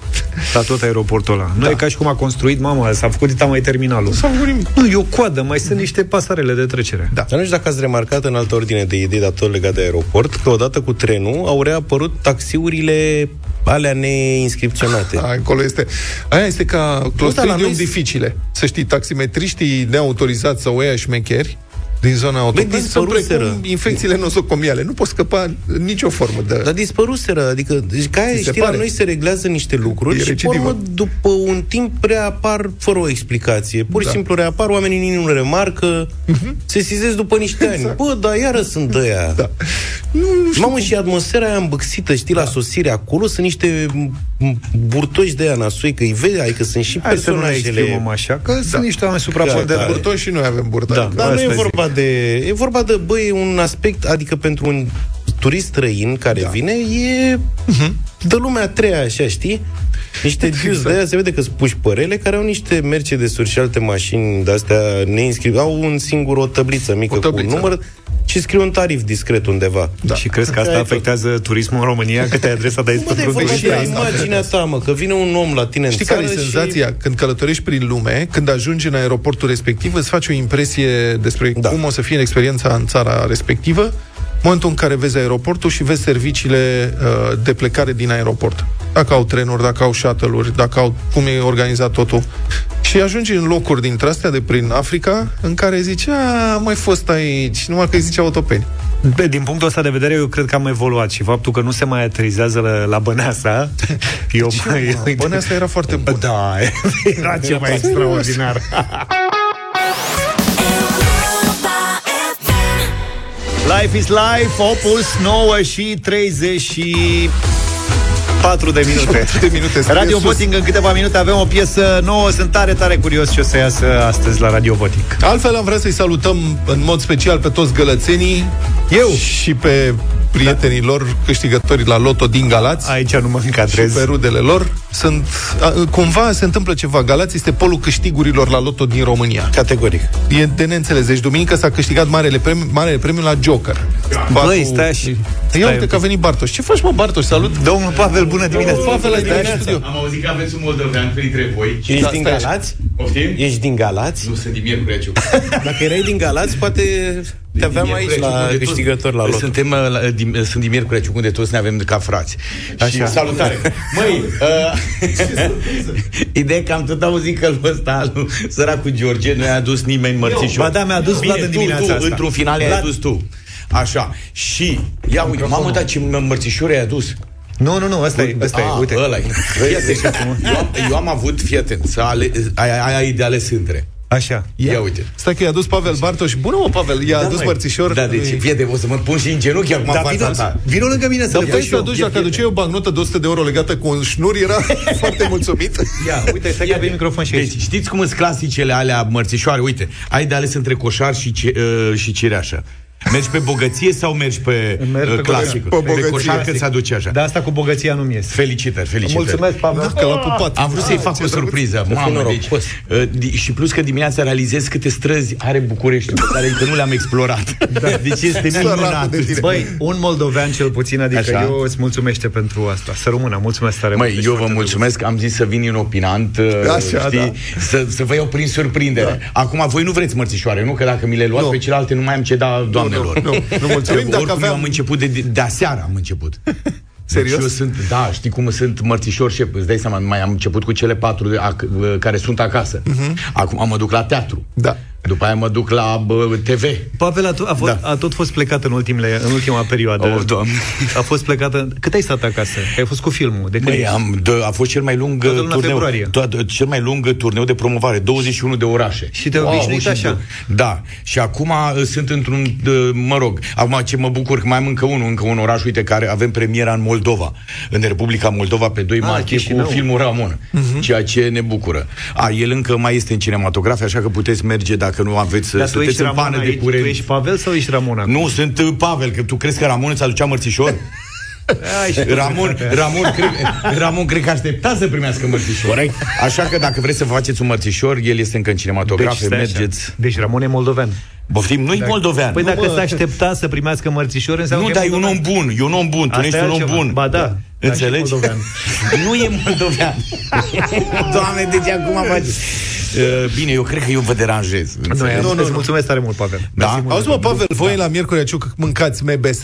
la tot aeroportul ăla. Nu Da. e ca și cum a construit, mama, s-a făcut dita mai terminalul. S-a făcut nimic. Nu, e o coadă, mai sunt niște pasarele de trecere. Da. Dar nu știu dacă ați remarcat în altă ordine de idei, dar tot legat de aeroport, că odată cu trenul au reapărut taxiurile alea neinscripționate. A, acolo este. Aia este ca dar la clostridium noi- dificile. Să știi, taximetriștii neautorizați sau ăia șmecheri din zona autopeni sunt dispăruseră. precum infecțiile nosocomiale. Nu poți scăpa în nicio formă de... Dar dispăruseră, adică, deci ca aia, Ți se știi, la pare? noi se reglează niște E lucruri și, pe recidivă. urmă, după un timp, reapar fără o explicație. Pur și Da. simplu reapar, oamenii nici nu remarcă, se sizez după niște ani. Exact. Bă, dar iară sunt ăia. Da. Nu, nu știu Mamă, și atmosfera aia îmbâxită, știi, Da. la sosire acolo sunt niște m- burtoși de aia nasoi, că îi vede, adică sunt și Hai să nu ne personajele... exprimăm așa, că Da. sunt niște oameni Suntem suprapuși de de burtoși și noi avem burtă. Da. Dar nu Asta e zic. vorba de... E vorba de, băi, e un aspect, adică pentru un turist străin care da. vine, e de lumea a treia, așa, știi? Niște Exact. dius de aia se vede că sunt puși părele care au niște Mercedes-uri și alte mașini de-astea neinscris. Au un singur o tăbliță mică O tăbliță, cu un număr și scriu un tarif discret undeva. Da. Și crezi că asta Aia e tot. afectează turismul în România? Cât ai (laughs) adresa de aici Bă, de pentru vorba și de asta. imaginea ta, mă, că vine un om la tine Știi în care e țară senzația? Și... Când călătorești prin lume, când ajungi în aeroportul respectiv, îți faci o impresie despre Da. cum o să fie experiența în țara respectivă, momentul în care vezi aeroportul și vezi serviciile uh, de plecare din aeroport. Dacă au trenuri, dacă au shuttle-uri, dacă au cum e organizat totul. Și ajungi în locuri dintre astea de prin Africa, în care zici, a, am mai fost aici, numai că îi zice autopeni. Be, din punctul ăsta de vedere, eu cred că am evoluat și faptul că nu se mai aterizează la, la Băneasa, (laughs) eu mai... Mă, Bă, asta era foarte bun. Da, (laughs) era cel mai extraordinar. (laughs) Life is life, Opus 9 și 34 de minute. 4 de minute. scrie Radio sus. Voting în câteva minute avem o piesă nouă Sunt tare, tare curios ce o să iasă astăzi la Radio Voting Altfel am vrea să-i salutăm în mod special pe toți gălățenii Eu și pe prietenii lor câștigători la loto din Galați Aici nu mă și încadrez pe rudele lor. Sunt, a, cumva se întâmplă ceva. Galați este polul câștigurilor la loto din România. Categoric. E de neînțeles. Deci duminică s-a câștigat marele premiu, marele premiu la Joker. Băi, stai așa Ia Stai uite un că a venit Bartoș. Ce faci, mă, Bartoș? Salut! Domnul Pavel, bună dimineața Pavel, ai venit în dimineața. studio. Am auzit că aveți un moldovean printre voi. Ești Da, din stai așa. Galați? Poftim? Ești din Galați? Nu sunt din Miercurea Ciuc. (laughs) Dacă erai din Galați, poate te aveam aici la câștigător la loto. Suntem, uh, la, din, uh, sunt din Miercurea Ciuc, unde toți ne avem ca frați. Așa. Și salutare. (laughs) Măi, uh, (laughs) ideea e că am tot auzit că ăsta, lui săracul George, nu i-a adus nimeni mărțișor. Ba da, mi-a adus Bine, Vlad în tu, dimineața tu, asta. într-un final i-ai Vlad. adus tu. Așa. Și, ia uite, mamă, dar ce mărțișori ai adus. Nu, nu, nu, ăsta e, ăsta e, Ah, uite. Ăla e. Fii atent. eu, am, eu am avut, fii atent, să ale, ai, ai, ai de ales între. Așa. Ia uite. Stai că i-a adus Pavel Bartoș. Bună, mă, Pavel, i-a adus măi. mărțișor. Da, deci, fii atent, o să mă pun și în genunchi acum Da, în fața vino, ta. vino lângă mine să Dar le puteai faci să eu. aduci, Ia, dacă aduceai o bancnotă de 100 de euro legată cu un șnur, era (laughs) foarte mulțumit. Ia, uite, stai că avem microfon și aici. Deci, știți cum sunt clasicele alea mărțișoare? Uite, ai de ales între coșar și, ce, uh, și cireașă. Mergi pe bogăție sau mergi pe, Merg uh, pe clasic? pe Pe bogăție. coșar cât se aduce așa. Dar asta cu bogăția nu-mi iese. Felicitări, felicitări. Mulțumesc, Pavel. Că l-a pupat. Am vrut să-i fac o surpriză. Mamă, deci, uh, di- și plus că dimineața realizez câte străzi are București pe care încă nu le-am explorat. Da. (laughs) Deci este minunat. Băi, un moldovean cel puțin, adică Așa. eu îți mulțumește pentru asta. Să rămână, mulțumesc tare mult. Măi, Ești eu vă foarte mulțumesc, am zis să vin inopinant, uh, Așa, știi, da. să, să vă iau prin surprindere. Acum, voi nu vreți mărțișoare, nu? Că dacă mi le luați Nu. pe celelalte, nu mai am ce da doamnelor. nu, nu mulțumim, Eu dacă oricum aveam- eu am început de, de, de aseară am început. Serios? Deci eu sunt, da, știi cum sunt mărțișor șef, îți dai seama, mai am început cu cele patru de, ac, care sunt acasă. Acum mă duc la teatru. Da. După aia mă duc la bă, TV. Pavel a, to- a, fost, Da. a tot fost plecat în, ultimele, în ultima perioadă. Oh, Doamne. A fost plecată... Cât ai stat acasă? Că ai fost cu filmul. De când Băi, ești? am, de, a fost cel mai lung Toată luna turneu, februarie. to- cel mai lung turneu de promovare, 21 de orașe. Și te-ai obișnuit și așa? de- Da. Și acum uh, sunt într-un, uh, mă rog, acum ce mă bucur că mai am încă unul, încă un oraș, uite, care avem premiera în Moldova, în Republica Moldova pe 2 Ah, martie cu Chișinău. filmul Ramon, ceea ce ne bucură. A, el încă mai este în cinematografe, așa că puteți merge dacă nu aveți, Dar tu sunteți ești în Ramon pană de aici? curent. Tu ești Pavel sau ești Ramon acum? Nu, sunt uh, Pavel, că tu crezi că Ramon îți aducea mărțișor? (laughs) Ai, și tu Ramon, crezi că- Ramon, cred, Ramon cred că aștepta să primească mărțișor. Așa că dacă vreți să vă faceți un mărțișor, el este încă în cinematografe, stai așa. mergeți. Deci Ramon e moldovean. Poftim, nu-i moldovean. Păi nu, dacă bă. s-a aștepta să primească mărțișor, înseamnă nu, că dar e un om moldovean. bun, e un om bun, tu Asta nu ești e un om altceva. bun. Ba da, dar și Înțelegi? moldovean. (laughs) nu e moldovean. (laughs) Doamne, deci acum faci... Uh, Bine, eu cred că eu vă deranjez. Nu, înțelegi? nu, nu, mulțumesc tare mult, Pavel. Da? Auzi, mă, Pavel, voi la Miercurea Ciuc mâncați MBS?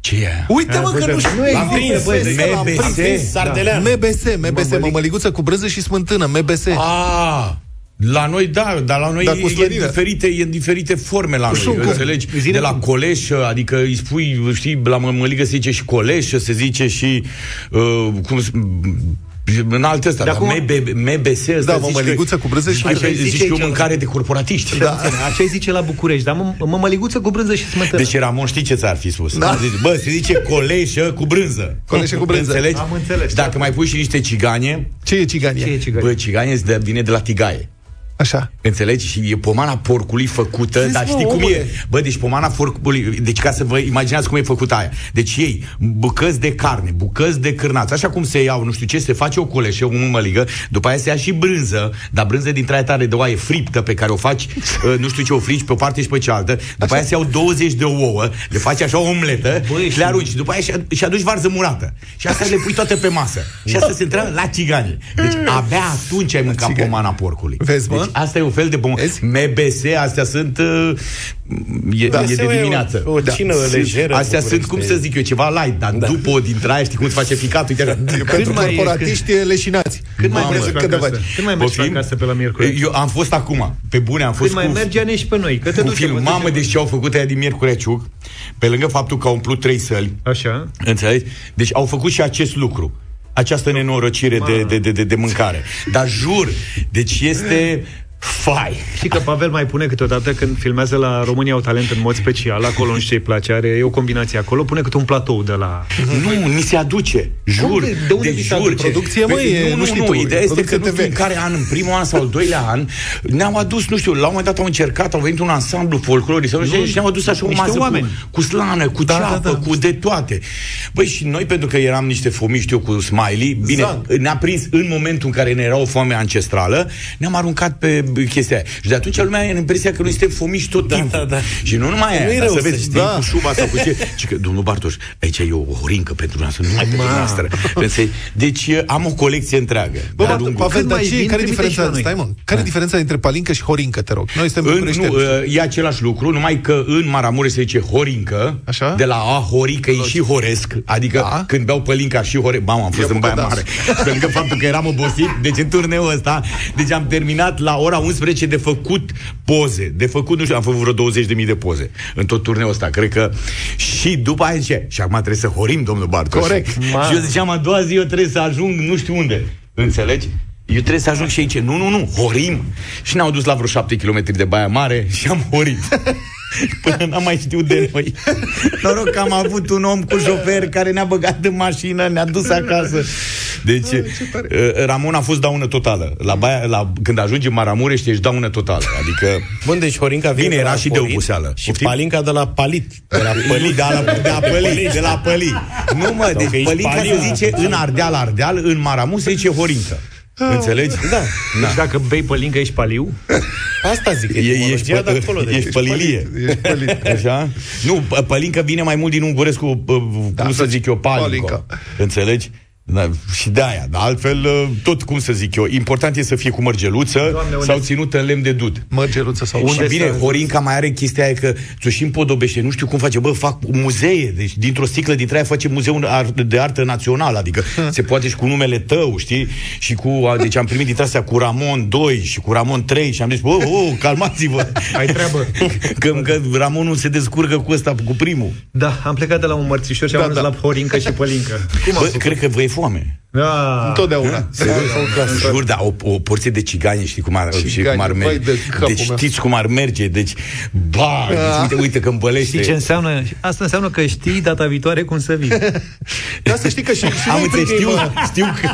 Ce e? Uite, mă, că nu știu. L-am prins, băi, MBS, l-am prins. sardelean. MBS, MBS, mămăliguță cu brânză și smântână, MBS. Ah, la noi, da, dar la noi Dar cu e, în slănină. diferite, e în diferite forme la noi, Șuncu. înțelegi? Zine De la cum. coleșă, adică îi spui, știi, la mămăligă se zice și coleșă, se zice și, uh, cum s- în alte ăsta, Dar dar cum- MB, MBS ăsta Da, zici mămăliguță că, cu brânză și Așa brânză. zici Zice că e o aici, mâncare de corporatiști. Da. Așa îi zice la București, dar mă, mă măliguță cu brânză și smântână. Deci Ramon știi ce ți-ar fi spus? Da. Zice, Bă, se zice coleșă cu brânză. Coleșă cu brânză. Înțelegi? Am înțeles. Dacă mai pui și niște cigane, Ce e cigania? Ce e cigare? bă, cigane îți dă- vine de la tigaie. Așa. Înțelegi? Și e pomana porcului făcută, Vezi, dar mă, știi cum omule. e? Bă, deci pomana porcului, deci ca să vă imaginați cum e făcută aia. Deci ei, bucăți de carne, bucăți de cârnați, așa cum se iau, nu știu ce, se face o coleșă, o mămăligă, după aia se ia și brânză, dar brânză dintre aia tare de oaie friptă pe care o faci, uh, nu știu ce, o frici pe o parte și pe cealaltă, după aia se iau 20 de ouă, le faci așa o omletă Băi, și le arunci, după aia și- și aduci varză murată. Și asta le pui toate pe masă. (laughs) Și asta se întreabă la cigani. Deci abia atunci ai mâncat Țigani. pomana porcului. Vezi, mă? Deci asta e un fel de bun. Vezi? MBS, astea sunt uh, e, Da. e de Asta e dimineață. o- o cină Sunt- lejeră, Astea sunt, cum București. să zic eu, ceva light, dar da. după o dintre aia, știi cum se face ficatul, uite așa. (laughs) Pentru mai- corporatiști e leșinați. Cât mai Mamă, mergi pe cât de acasă? faci? Cât mai mergi pe Poftim? acasă pe la Miercuri? Eu am fost acum, pe bune, am fost Cât mai cu, merge ne și pe noi? Că te cu duci film. Mamă, deci ce au făcut aia din Miercurea Ciuc, pe lângă faptul că au umplut trei săli, Așa. Înțelegi? Deci au făcut și acest lucru. Această nenorocire de, de, de, de, de mâncare. Dar jur, deci este fai. Și că Pavel mai pune câteodată când filmează la România au talent în mod special, acolo nu știu ce îi place, are e o combinație acolo, pune câte un platou de la... Nu, ni se aduce. Jur. Unde- de unde deci vi se jur. aduce? Producție, mă, Păi, e- nu, nu nu, știi nu, tu, ideea este că producție nu TV. știu în care an, în primul an sau al doilea an, ne-au adus, nu știu, la un moment dat au încercat, au venit un ansamblu folcloric sau nu știu, și ne-au adus așa o niște masă oameni. cu, cu slană, cu Da, ceapă, da, da. cu de toate. Băi, și noi, pentru că eram niște fomiști eu cu smiley, bine, Zang. ne-a prins în momentul în care ne era o foame ancestrală, ne-am aruncat pe chestia aia. Și de atunci lumea are impresia că noi suntem fomiști tot timpul. da, da. Și nu numai aia, Nu e dar rău să să vezi, știi. știi, Da. cu șuba sau cu ce. Și că, domnul Bartoș, aici e o horincă pentru noastră, numai pentru noastră. Înțelegi? Deci eh, am o colecție întreagă. Bă, de-a Bă, lungul- Pavel, Când dar mai ce, vin, care e trimite și diferența? la noi. Stai, mă. Care e diferența dintre palincă și horincă, te rog? Noi suntem În, bucureșteni. nu, uh, e același lucru, numai că în Maramureș se zice horincă, Așa? de la a horică e și horesc, adică Da. când beau pălinca și hore, mamă, am fost I-am în Baia bucat Mare. Și pe lângă faptul că eram obosit, deci în turneul ăsta, deci am terminat la ora la 11 de făcut poze, de făcut, nu știu, am făcut vreo 20.000 de poze în tot turneul ăsta, cred că. Și după aia zice, și acum trebuie să horim, domnul Bartos. Corect. Și eu ziceam, a doua zi eu trebuie să ajung nu știu unde. Înțelegi? Eu trebuie să ajung și aici. Nu, nu, nu, horim. Și ne-au dus la vreo 7 km de Baia Mare și am horit. (laughs) Până n-am mai știut de noi. Noroc că am avut un om cu șofer care ne-a băgat în mașină, ne-a dus acasă. Deci, uh, Ramon a fost daună totală. La baia, la, când ajungi în Maramureș, ești daună totală. Adică... Bun, deci Horinca vine Bine, de era la și de Horit oboseală. Și Poftim? Palinca de la Palit. De la (laughs) Păli, de la, de la păli, de la păli. Nu mă, Sau că deci ești pălinca paliu. se zice în Ardeal, Ardeal, în Maramureș se zice Horincă. Înțelegi? Da. Deci dacă bei pălincă, ești paliu? Asta zic, E, ești, etimologia de acolo. deci. ești pălilie. Ești pălit. (laughs) Așa? Nu, pă- pălincă vine mai mult din ungurescu, pă, cum să zic eu, palinco. palinca. Înțelegi? Da, și de aia, dar altfel, uh, tot cum să zic eu, important e să fie cu mărgeluță Doamne, unde- sau ținută în lemn de dud. Mărgeluță sau Și bine, Horinca mai are chestia aia că ți-o și împodobește, nu știu cum face, bă, fac muzee, deci dintr-o sticlă dintre aia face muzeul ar- de artă națională, adică se poate și cu numele tău, știi? Și cu, a, deci am primit dintre astea cu Ramon 2 și cu Ramon 3 și am zis, oh, oh, calmați-vă. Ai treabă. (laughs) că, că Ramonul se descurcă cu ăsta, cu primul. Da, am plecat de la un mărțișor și am Da, ajuns da. la horincă și pălincă. Cum am Bă, făcut? cred că vă e foame. Da. Întotdeauna. Jur, da, o, o porție de cigani, știi cum ar, Cigani, știi cum ar vai merge. de capul Deci meu. știți cum ar merge, deci, ba, deci, uite, uite că îmbălește. Știi ce înseamnă? Asta înseamnă că știi data viitoare cum să vii. Da, să știi că și, și Am noi înțeles, primim, știu, uh, știu că...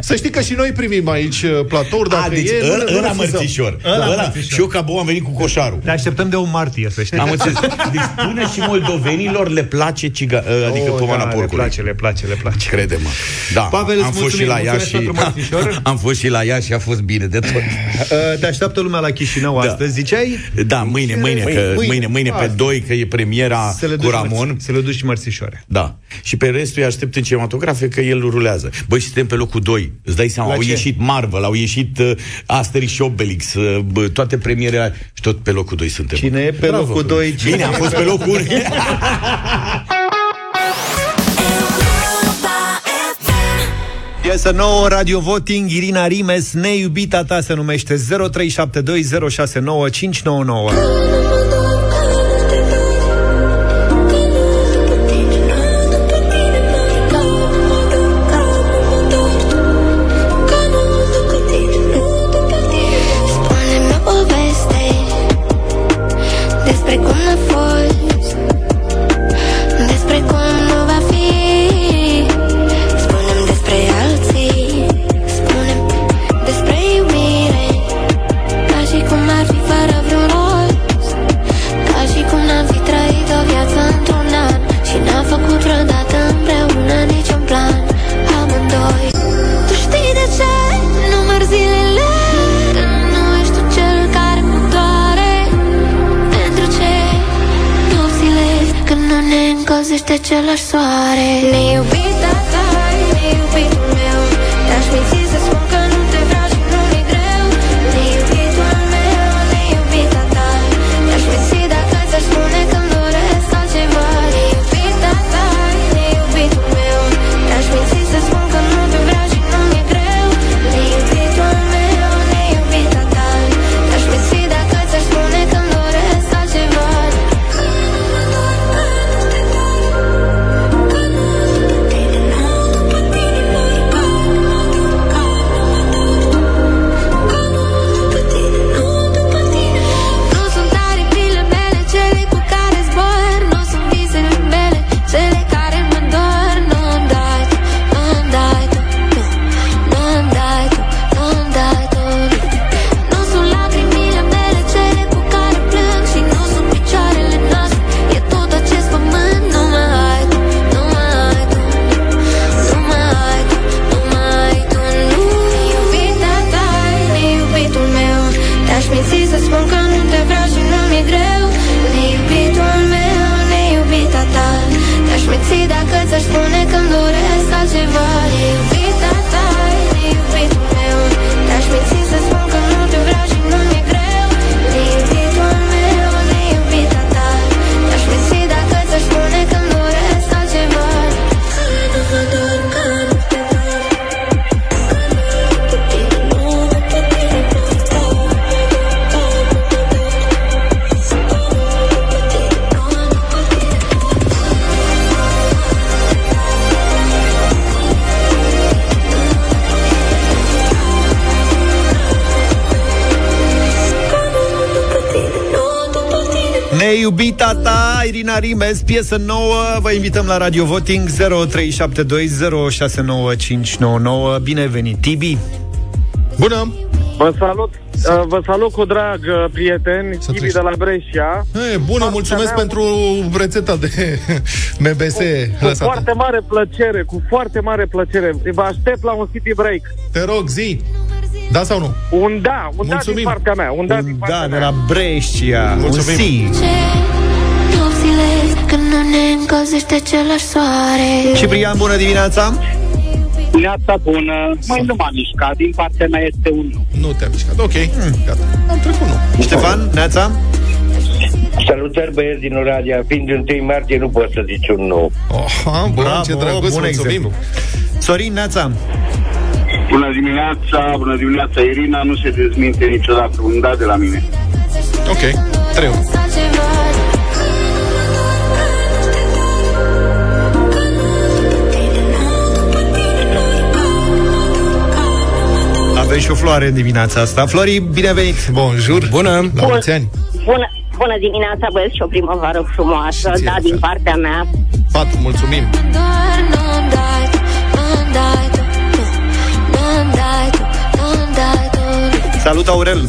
Să știi că și noi primim aici uh, platouri, dacă A, deci e, nu- ăla, nu ăla refuzăm. mărțișor. Ăla Ăla, mărțișor. și eu ca bou am venit cu coșarul. Ne așteptăm de o martie, să știi. Am înțeles. Deci până și moldovenilor le place ciga, adică Oh, pomana da, le porcului. place, le place, le place. Crede-mă. Da, Pavel, am îți fost și mulțumim, la ea mulțumesc și pentru mărțișor. (laughs) am fost și la ea și a fost bine de tot. Uh, Te așteaptă lumea la Chișinău Da. astăzi, ziceai? Da, mâine, mâine, Mâine, că, mâine. mâine, mâine pe Asta. 2, că e premiera Să le cu duci Ramon. mărți- Să le duci mărțișoare. Da. Și pe restul îi aștept în cinematografe că el rulează. Băi, suntem pe locul 2. Îți dai seama, La au ce? ieșit Marvel, au ieșit uh, Asterix și Obelix, uh, bă, toate premierele și tot pe locul 2 suntem. Cine e pe Bravo. locul 2? Bine, am fost pe locul 1. (laughs) (laughs) Piesă nouă, Radio Voting, Irina Rimes, Neiubita ta se numește 0372069599. Neiubita ta, Irina Rimes, piesă nouă Vă invităm la Radio Voting 0372069599 Bine ai venit, Tibi Bună! Vă salut, uh, vă salut cu drag, uh, prieteni, Tibi de la Brescia. E, bună, Partea mulțumesc mea, pentru rețeta de (laughs) MBS Cu lăsată. foarte mare plăcere, cu foarte mare plăcere. Vă aștept la un city break. Te rog, zi. Da sau nu? Un da, un da Mulțumim. din partea mea. Un da din partea Da, de mea. la Brescia Un Mulțumim. si Nopțile când nu ne încălzește același soare Ciprian, bună dimineața Neața bună, mai nu m-am mișcat, din partea mea este un nu. Nu te-am mișcat. Ok, gata. Am trecut nu. Ștefan, Neața Salutări băieți din Oradea, fiind 1 martie nu pot să zici un nu. Oh, bun, Bravo, ce drăguț, bun mulțumim. exemplu. Sorin, Neața Bună dimineața, bună dimineața Irina, nu se dezminte niciodată un da de la mine. Ok, trei. Avem și o floare în dimineața asta Flori, bine venit Bonjour Bună La mulți ani Bună, bună dimineața, băieți, și o primăvară frumoasă, Și ție, da, la din fel. partea mea. Patru, mulțumim Salut, Aurel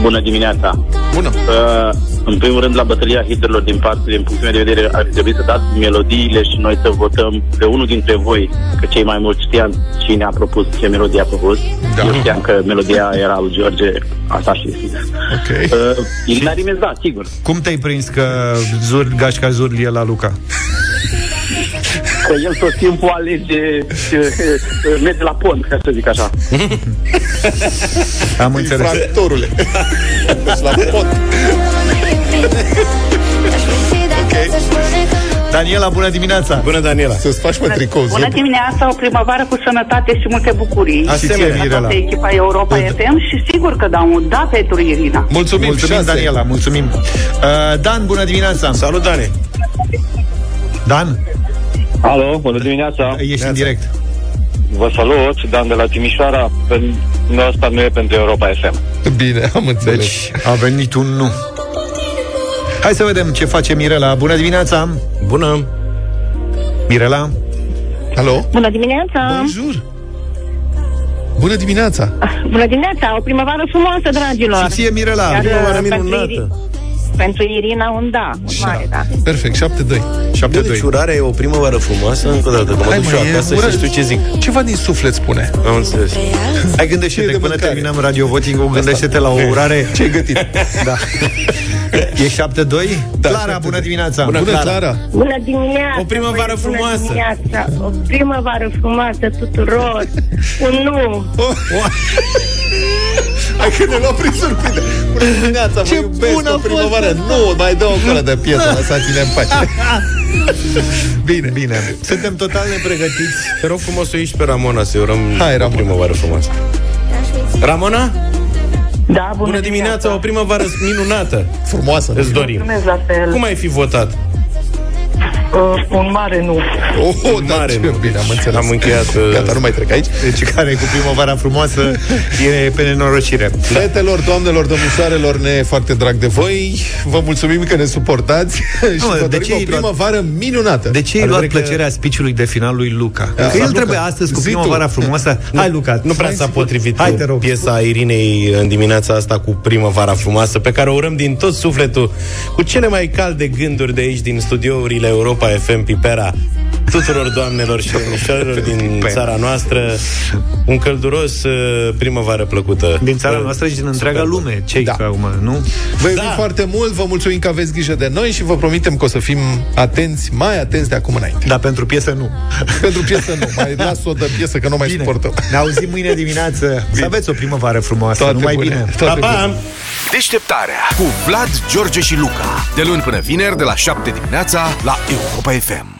Bună dimineața. Bună Uh, în primul rând, la bătălia hiturilor din parte, din punctul meu de vedere, ar trebui să dați melodiile și noi să votăm pe unul dintre voi, că cei mai mulți știam cine a propus, ce melodie a propus. Da. Eu știam că melodia era lui George, asta și fix. Ok Uh, Irina Rimes, da, sigur. Cum te-ai prins că zur, Gașca Zurli e la Luca? (laughs) Că el tot timpul alege, uh, uh, merge la pont, ca să zic așa. (laughs) Am înțeles Infractorule Deci la pot Daniela, bună dimineața Bună, Daniela Să-ți faci pe tricou zi. Bună dimineața, o primăvară cu sănătate și multe bucurii. Și ție, Asemenea. Mirela Toată echipa Europa FM și sigur că dau un da pentru Irina. Mulțumim, Mulțumim, șase. Daniela, mulțumim uh, Dan, bună dimineața Salut, Dani Dan, Alo, bună dimineața. ești în direct Vă salut, Dan de la Timișoara. Nu, asta nu e pentru Europa FM. Bine, am înțeles Deci a venit un nu Hai să vedem ce face Mirela Bună dimineața Bună Mirela Alo? Bună dimineața! Bonjour Bună dimineața Bună dimineața! O primăvară frumoasă, dragilor! Și ție, Mirela Iar, Primăvară pentru, minunată. Iri- pentru Irina un da, un mare da. Perfect, 7-2 Bă, deci urarea e o primăvară frumoasă Încă o dată, că mă Hai, duc și mă, eu e acasă urare. și știu ce zic Ceva din suflet spune Am înțeles Hai gândește-te, de până mâncare. terminăm radio voting gândește-te la o urare (laughs) Ce-ai gătit? Da E 7-2? Da, Clara, 7-2. bună dimineața Bună, Clara Bună dimineața! O primăvară băieți, frumoasă. Bună dimineața! O primăvară frumoasă tuturor! (laughs) Un nu! Hai că ne luăm prin surprindere Bună dimineața, Ce vă iubesc bună a o fost, primăvară. Nu, mai dă o colă de piesă Lăsați-ne în pace. (laughs) Bine, bine. Suntem total nepregătiți. Te rog frumos să o ieși pe Ramona Să-i urăm Hai, o Ramona. primăvară frumoasă. Ramona? Da, bună, Bună dimineața, o primăvară minunată. Frumoasă Îți dorim. Mulțumesc la fel. Cum ai fi votat? Uh, un mare nu. Oh, da, Mare, ce nu. bine, am înțeles Am încheiat, uh, Gata, nu mai trec aici Deci care cu primăvara frumoasă E pe nenorocire Fetelor, doamnelor, domnișoarelor, ne e foarte drag de voi Vă mulțumim că ne suportați (laughs) Și mă, vă de dorim ce o ai luat- primăvară minunată De ce ai Ar luat vrea că- plăcerea speech-ului de final lui Luca? Da, Că el Luca, trebuie astăzi cu zi tu. primăvara frumoasă Hai, Luca Nu prea s-a potrivit Hai, te rog. piesa Irinei în dimineața asta cu primăvara frumoasă, pe care o urăm din tot sufletul, cu cele mai calde gânduri de aici, din studiourile Europa FM Pipera, tuturor doamnelor și domnișoarelor din țara noastră, un călduros uh, primăvară plăcută. Din țara Uh, noastră și din întreaga superb. lume Cei Da. da. acum, nu? Vă iubim foarte mult, vă mulțumim că aveți grijă de noi Și vă promitem că o să fim atenți, mai atenți de acum înainte Dar pentru piesă nu (laughs) Pentru piesă nu, mai las-o de piesă că nu mai Bine. suportăm Ne auzim mâine dimineață Să aveți o primăvară frumoasă Toate Numai bune. bine Toate Pa, pa! bune. Deșteptarea cu Vlad, George și Luca De luni până vineri de la 7 dimineața la Europa FM